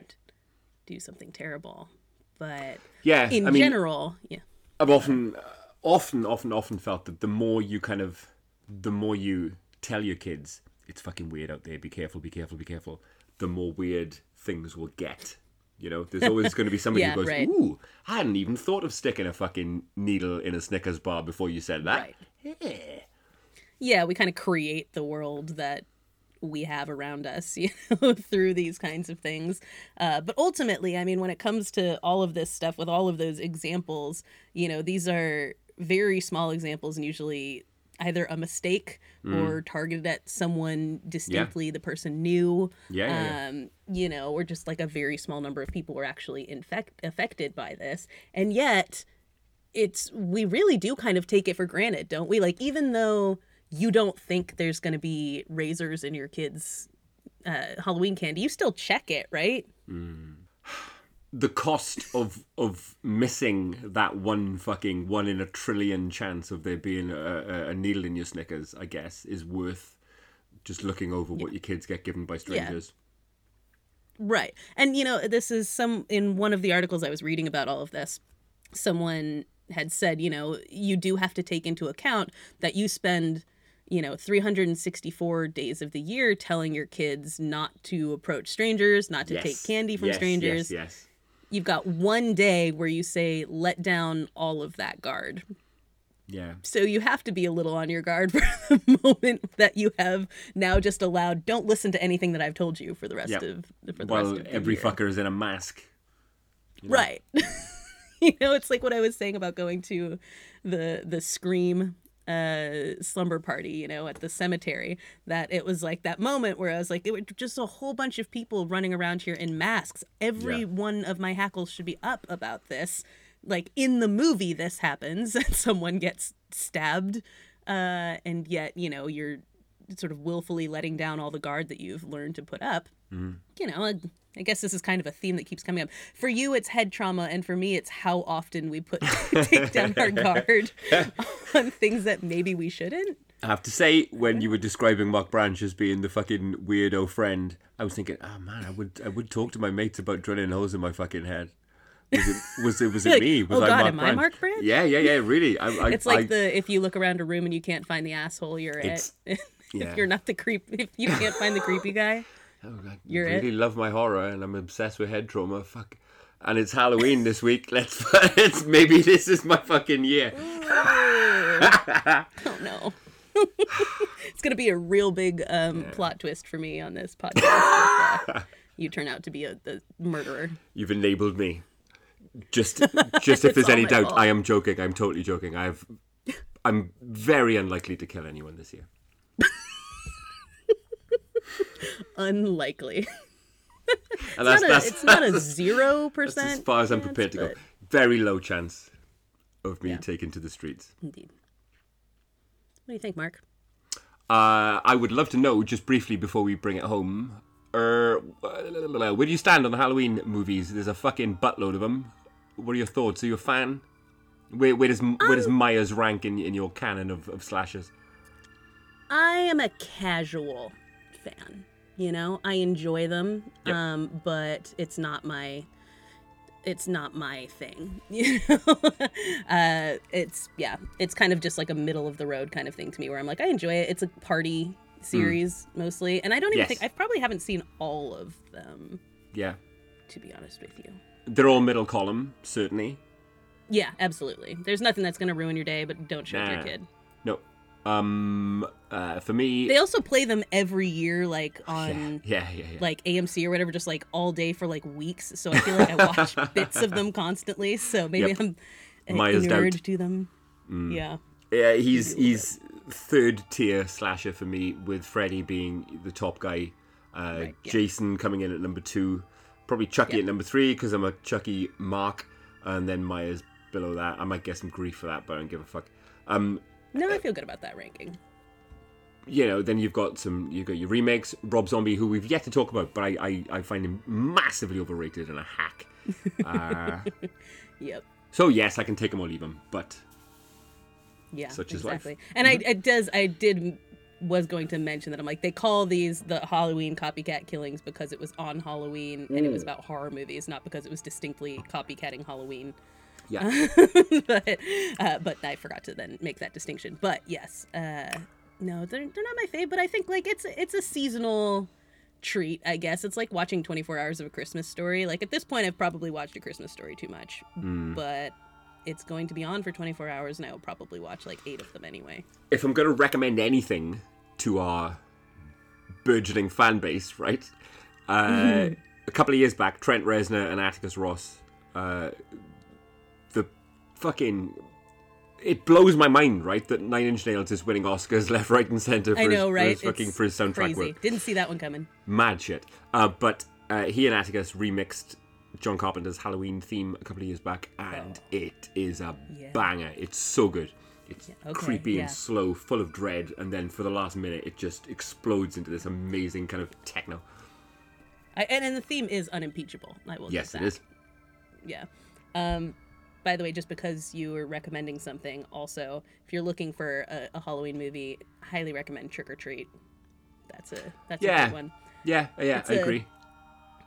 do something terrible. But yeah. in I mean, general, yeah, I've often, often, often, often felt that the more you kind of, the more you tell your kids it's fucking weird out there. Be careful. Be careful. Be careful. The more weird things will get. You know, there's always going to be somebody Yeah, who goes, right. "Ooh, I hadn't even thought of sticking a fucking needle in a Snickers bar before you said that." right. Yeah, yeah, we kind of create the world that we have around us, you know, through these kinds of things. Uh, but ultimately, I mean, when it comes to all of this stuff, with all of those examples, you know, these are very small examples and usually either a mistake or targeted at someone distinctly the person knew. Yeah, yeah, yeah. Um, you know, or just like a very small number of people were actually infect affected by this. And yet it's we really do kind of take it for granted, don't we? Like even though you don't think there's going to be razors in your kids uh, Halloween candy, you still check it, right? The cost of of missing that one fucking one in a trillion chance of there being a, a, needle in your Snickers, I guess, is worth just looking over what your kids get given by strangers. Right. And you know, this is some in one of the articles I was reading about all of this, someone had said, you know, you do have to take into account that you spend, you know, 364 days of the year telling your kids not to approach strangers, not to Yes. take candy from Yes, strangers. Yes, yes. You've got one day where you say let down all of that guard. Yeah. So you have to be a little on your guard for the moment that you have now just allowed don't listen to anything that I've told you for the rest Yep. of for the rest Well, of every year. fucker is in a mask. Right. you know, it's like what I was saying about going to the the scream uh slumber party, you know, at the cemetery. That it was like that moment where I was like, it was just a whole bunch of people running around here in masks. Every Yeah. one of my hackles should be up about this. Like in the movie this happens and someone gets stabbed. Uh and yet, you know, you're sort of willfully letting down all the guard that you've learned to put up you know, I, I guess this is kind of a theme that keeps coming up. For you, it's head trauma, and for me, it's how often we put take down our guard on things that maybe we shouldn't. I have to say, when you were describing Mark Branch as being the fucking weirdo friend, I was thinking, oh man, I would I would talk to my mates about drilling holes in my fucking head. Was it was it was it Like, me? Was oh I God, Mark am I Branch? Mark Branch? Yeah, yeah, yeah. Really, I, I, It's like I, the if you look around a room and you can't find the asshole, you're it. yeah. if you're not the creep, if you can't find the creepy guy, Oh, I You're it. really love my horror, and I'm obsessed with head trauma. Fuck. And it's Halloween this week. Let's. It's, maybe this is my fucking year. oh no. it's gonna be a real big um, plot twist for me on this podcast. if, uh, you turn out to be a the murderer. You've enabled me. Just, just if there's any doubt, fault. I am joking. I'm totally joking. I've, I'm very unlikely to kill anyone this year. Unlikely. It's that's not a, that's, it's not a zero percent. as far as I'm prepared to go. Very low chance of me Yeah. taking to the streets. Indeed. What do you think, Mark? Uh, I would love to know, just briefly before we bring it home, uh, where do you stand on the Halloween movies? There's a fucking buttload of them. What are your thoughts? Are you a fan? Where, where does where does Um, Myers rank in, in your canon of, of slashers? I am a casual fan. You know, I enjoy them, Yep. um, but it's not my it's not my thing. You know, uh, it's yeah, it's kind of just like a middle of the road kind of thing to me, where I'm like, I enjoy it. It's a party series mostly, and I don't even Yes. think I probably haven't seen all of them, Yeah, to be honest with you. they're all middle column, certainly. Yeah, absolutely. There's nothing that's gonna ruin your day, but don't show it to your kid. No, um, uh, for me, They also play them every year, like on yeah, yeah, yeah. like AMC or whatever, just like all day for like weeks. So I feel like I watch bits of them constantly. So maybe Yep. I'm Myers doubt. to them. Mm. Yeah. Yeah, he's he's third tier slasher for me, with Freddy being the top guy, uh, Right, yeah. Jason coming in at number two, probably Chucky Yep. at number three because I'm a Chucky mark, and then Myers below that. I might get some grief for that, but I don't give a fuck. Um, No, I feel good about that ranking. you know, then you've got some, you've got your remakes, Rob Zombie, who we've yet to talk about, but I I, I find him massively overrated and a hack. Uh, Yep. so yes, I can take him or leave him, but Yeah. Such is life. Mm-hmm. exactly. And I it does I did was going to mention that I'm like they call these the Halloween copycat killings because it was on Halloween and it was Mm. about horror movies, not because it was distinctly copycatting Halloween. Yeah, but uh, but I forgot to then make that distinction. But yes, uh, no, they're they're not my fave. But I think like it's it's a seasonal treat. I guess it's like watching 24 Hours of a Christmas Story. Like at this point, I've probably watched a Christmas Story too much, Mm. but it's going to be on for 24 hours, and I will probably watch like eight of them anyway. if I'm going to recommend anything to our burgeoning fan base, right? Uh, a couple of years back, Trent Reznor and Atticus Ross, uh, fucking it blows my mind, right, that Nine Inch Nails is winning Oscars left, right, and center for, I know, his, right? for his fucking It's for his soundtrack crazy. work. Didn't see that one coming. Mad shit. Uh, but uh, he and Atticus remixed John Carpenter's Halloween theme a couple of years back, and it is a Oh. Yeah. banger. It's so good. It's okay, creepy yeah. and slow, full of dread, and then for the last minute, it just explodes into this amazing kind of techno. I, and, and the theme is unimpeachable. I will. Yes, it is. Yeah. Um, by the way, just because you were recommending something, also, if you're looking for a, a Halloween movie, highly recommend Trick or Treat. That's a that's a Yeah. good one. Yeah, yeah, It's I a- agree.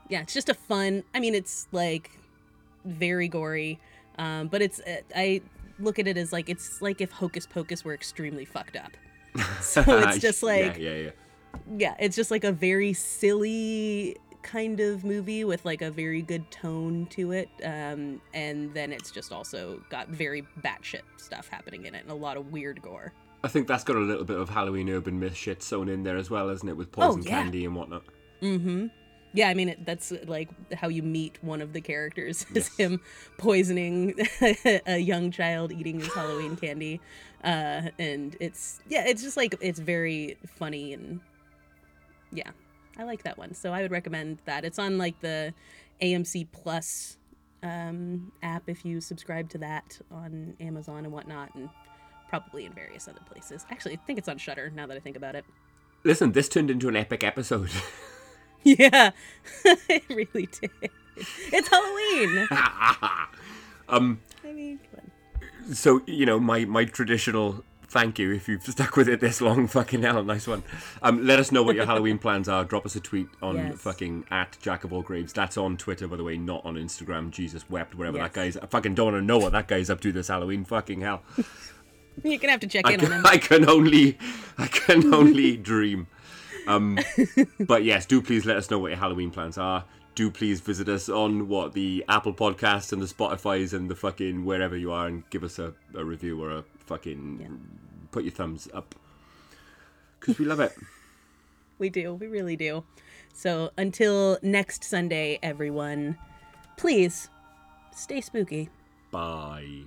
Yeah, it's just a fun. I mean, it's like very gory, um, but it's uh, I look at it as like it's like if Hocus Pocus were extremely fucked up. So it's just like yeah, yeah, yeah. yeah, it's just like a very silly kind of movie with like a very good tone to it. Um, and then it's just also got very batshit stuff happening in it and a lot of weird gore. I think that's got a little bit of Halloween urban myth shit sewn in there as well, isn't it, with Oh, poison yeah. candy and whatnot. Mm-hmm. Yeah, I mean it, that's like how you meet one of the characters is Yes. him poisoning a young child eating his Halloween candy, uh, and it's yeah, it's just like it's very funny and yeah, I like that one. So I would recommend that. It's on like the AMC Plus um, app if you subscribe to that on Amazon and whatnot, and probably in various other places. Actually, I think it's on Shudder. Now that I think about it. Listen, this turned into an epic episode. Yeah, it really did. It's Halloween. um, I mean, so you know my my traditional thank you if you've stuck with it this long. Fucking hell, nice one. Um, let us know what your Halloween plans are. Drop us a tweet on Yes. fucking at Jack of all graves. That's on Twitter, by the way, not on Instagram. Jesus wept, whatever Yes. that guy's. I fucking don't want to know what that guy's up to this Halloween. Fucking hell. You're gonna have to check I in on him. I can only, I can only dream. Um, but yes, do please let us know what your Halloween plans are. Do please visit us on what the Apple Podcasts and the Spotify's and the fucking wherever you are, and give us a, a review or a fucking Yeah. put your thumbs up because we love it. We do. We really do. So until next Sunday, everyone, please stay spooky. Bye.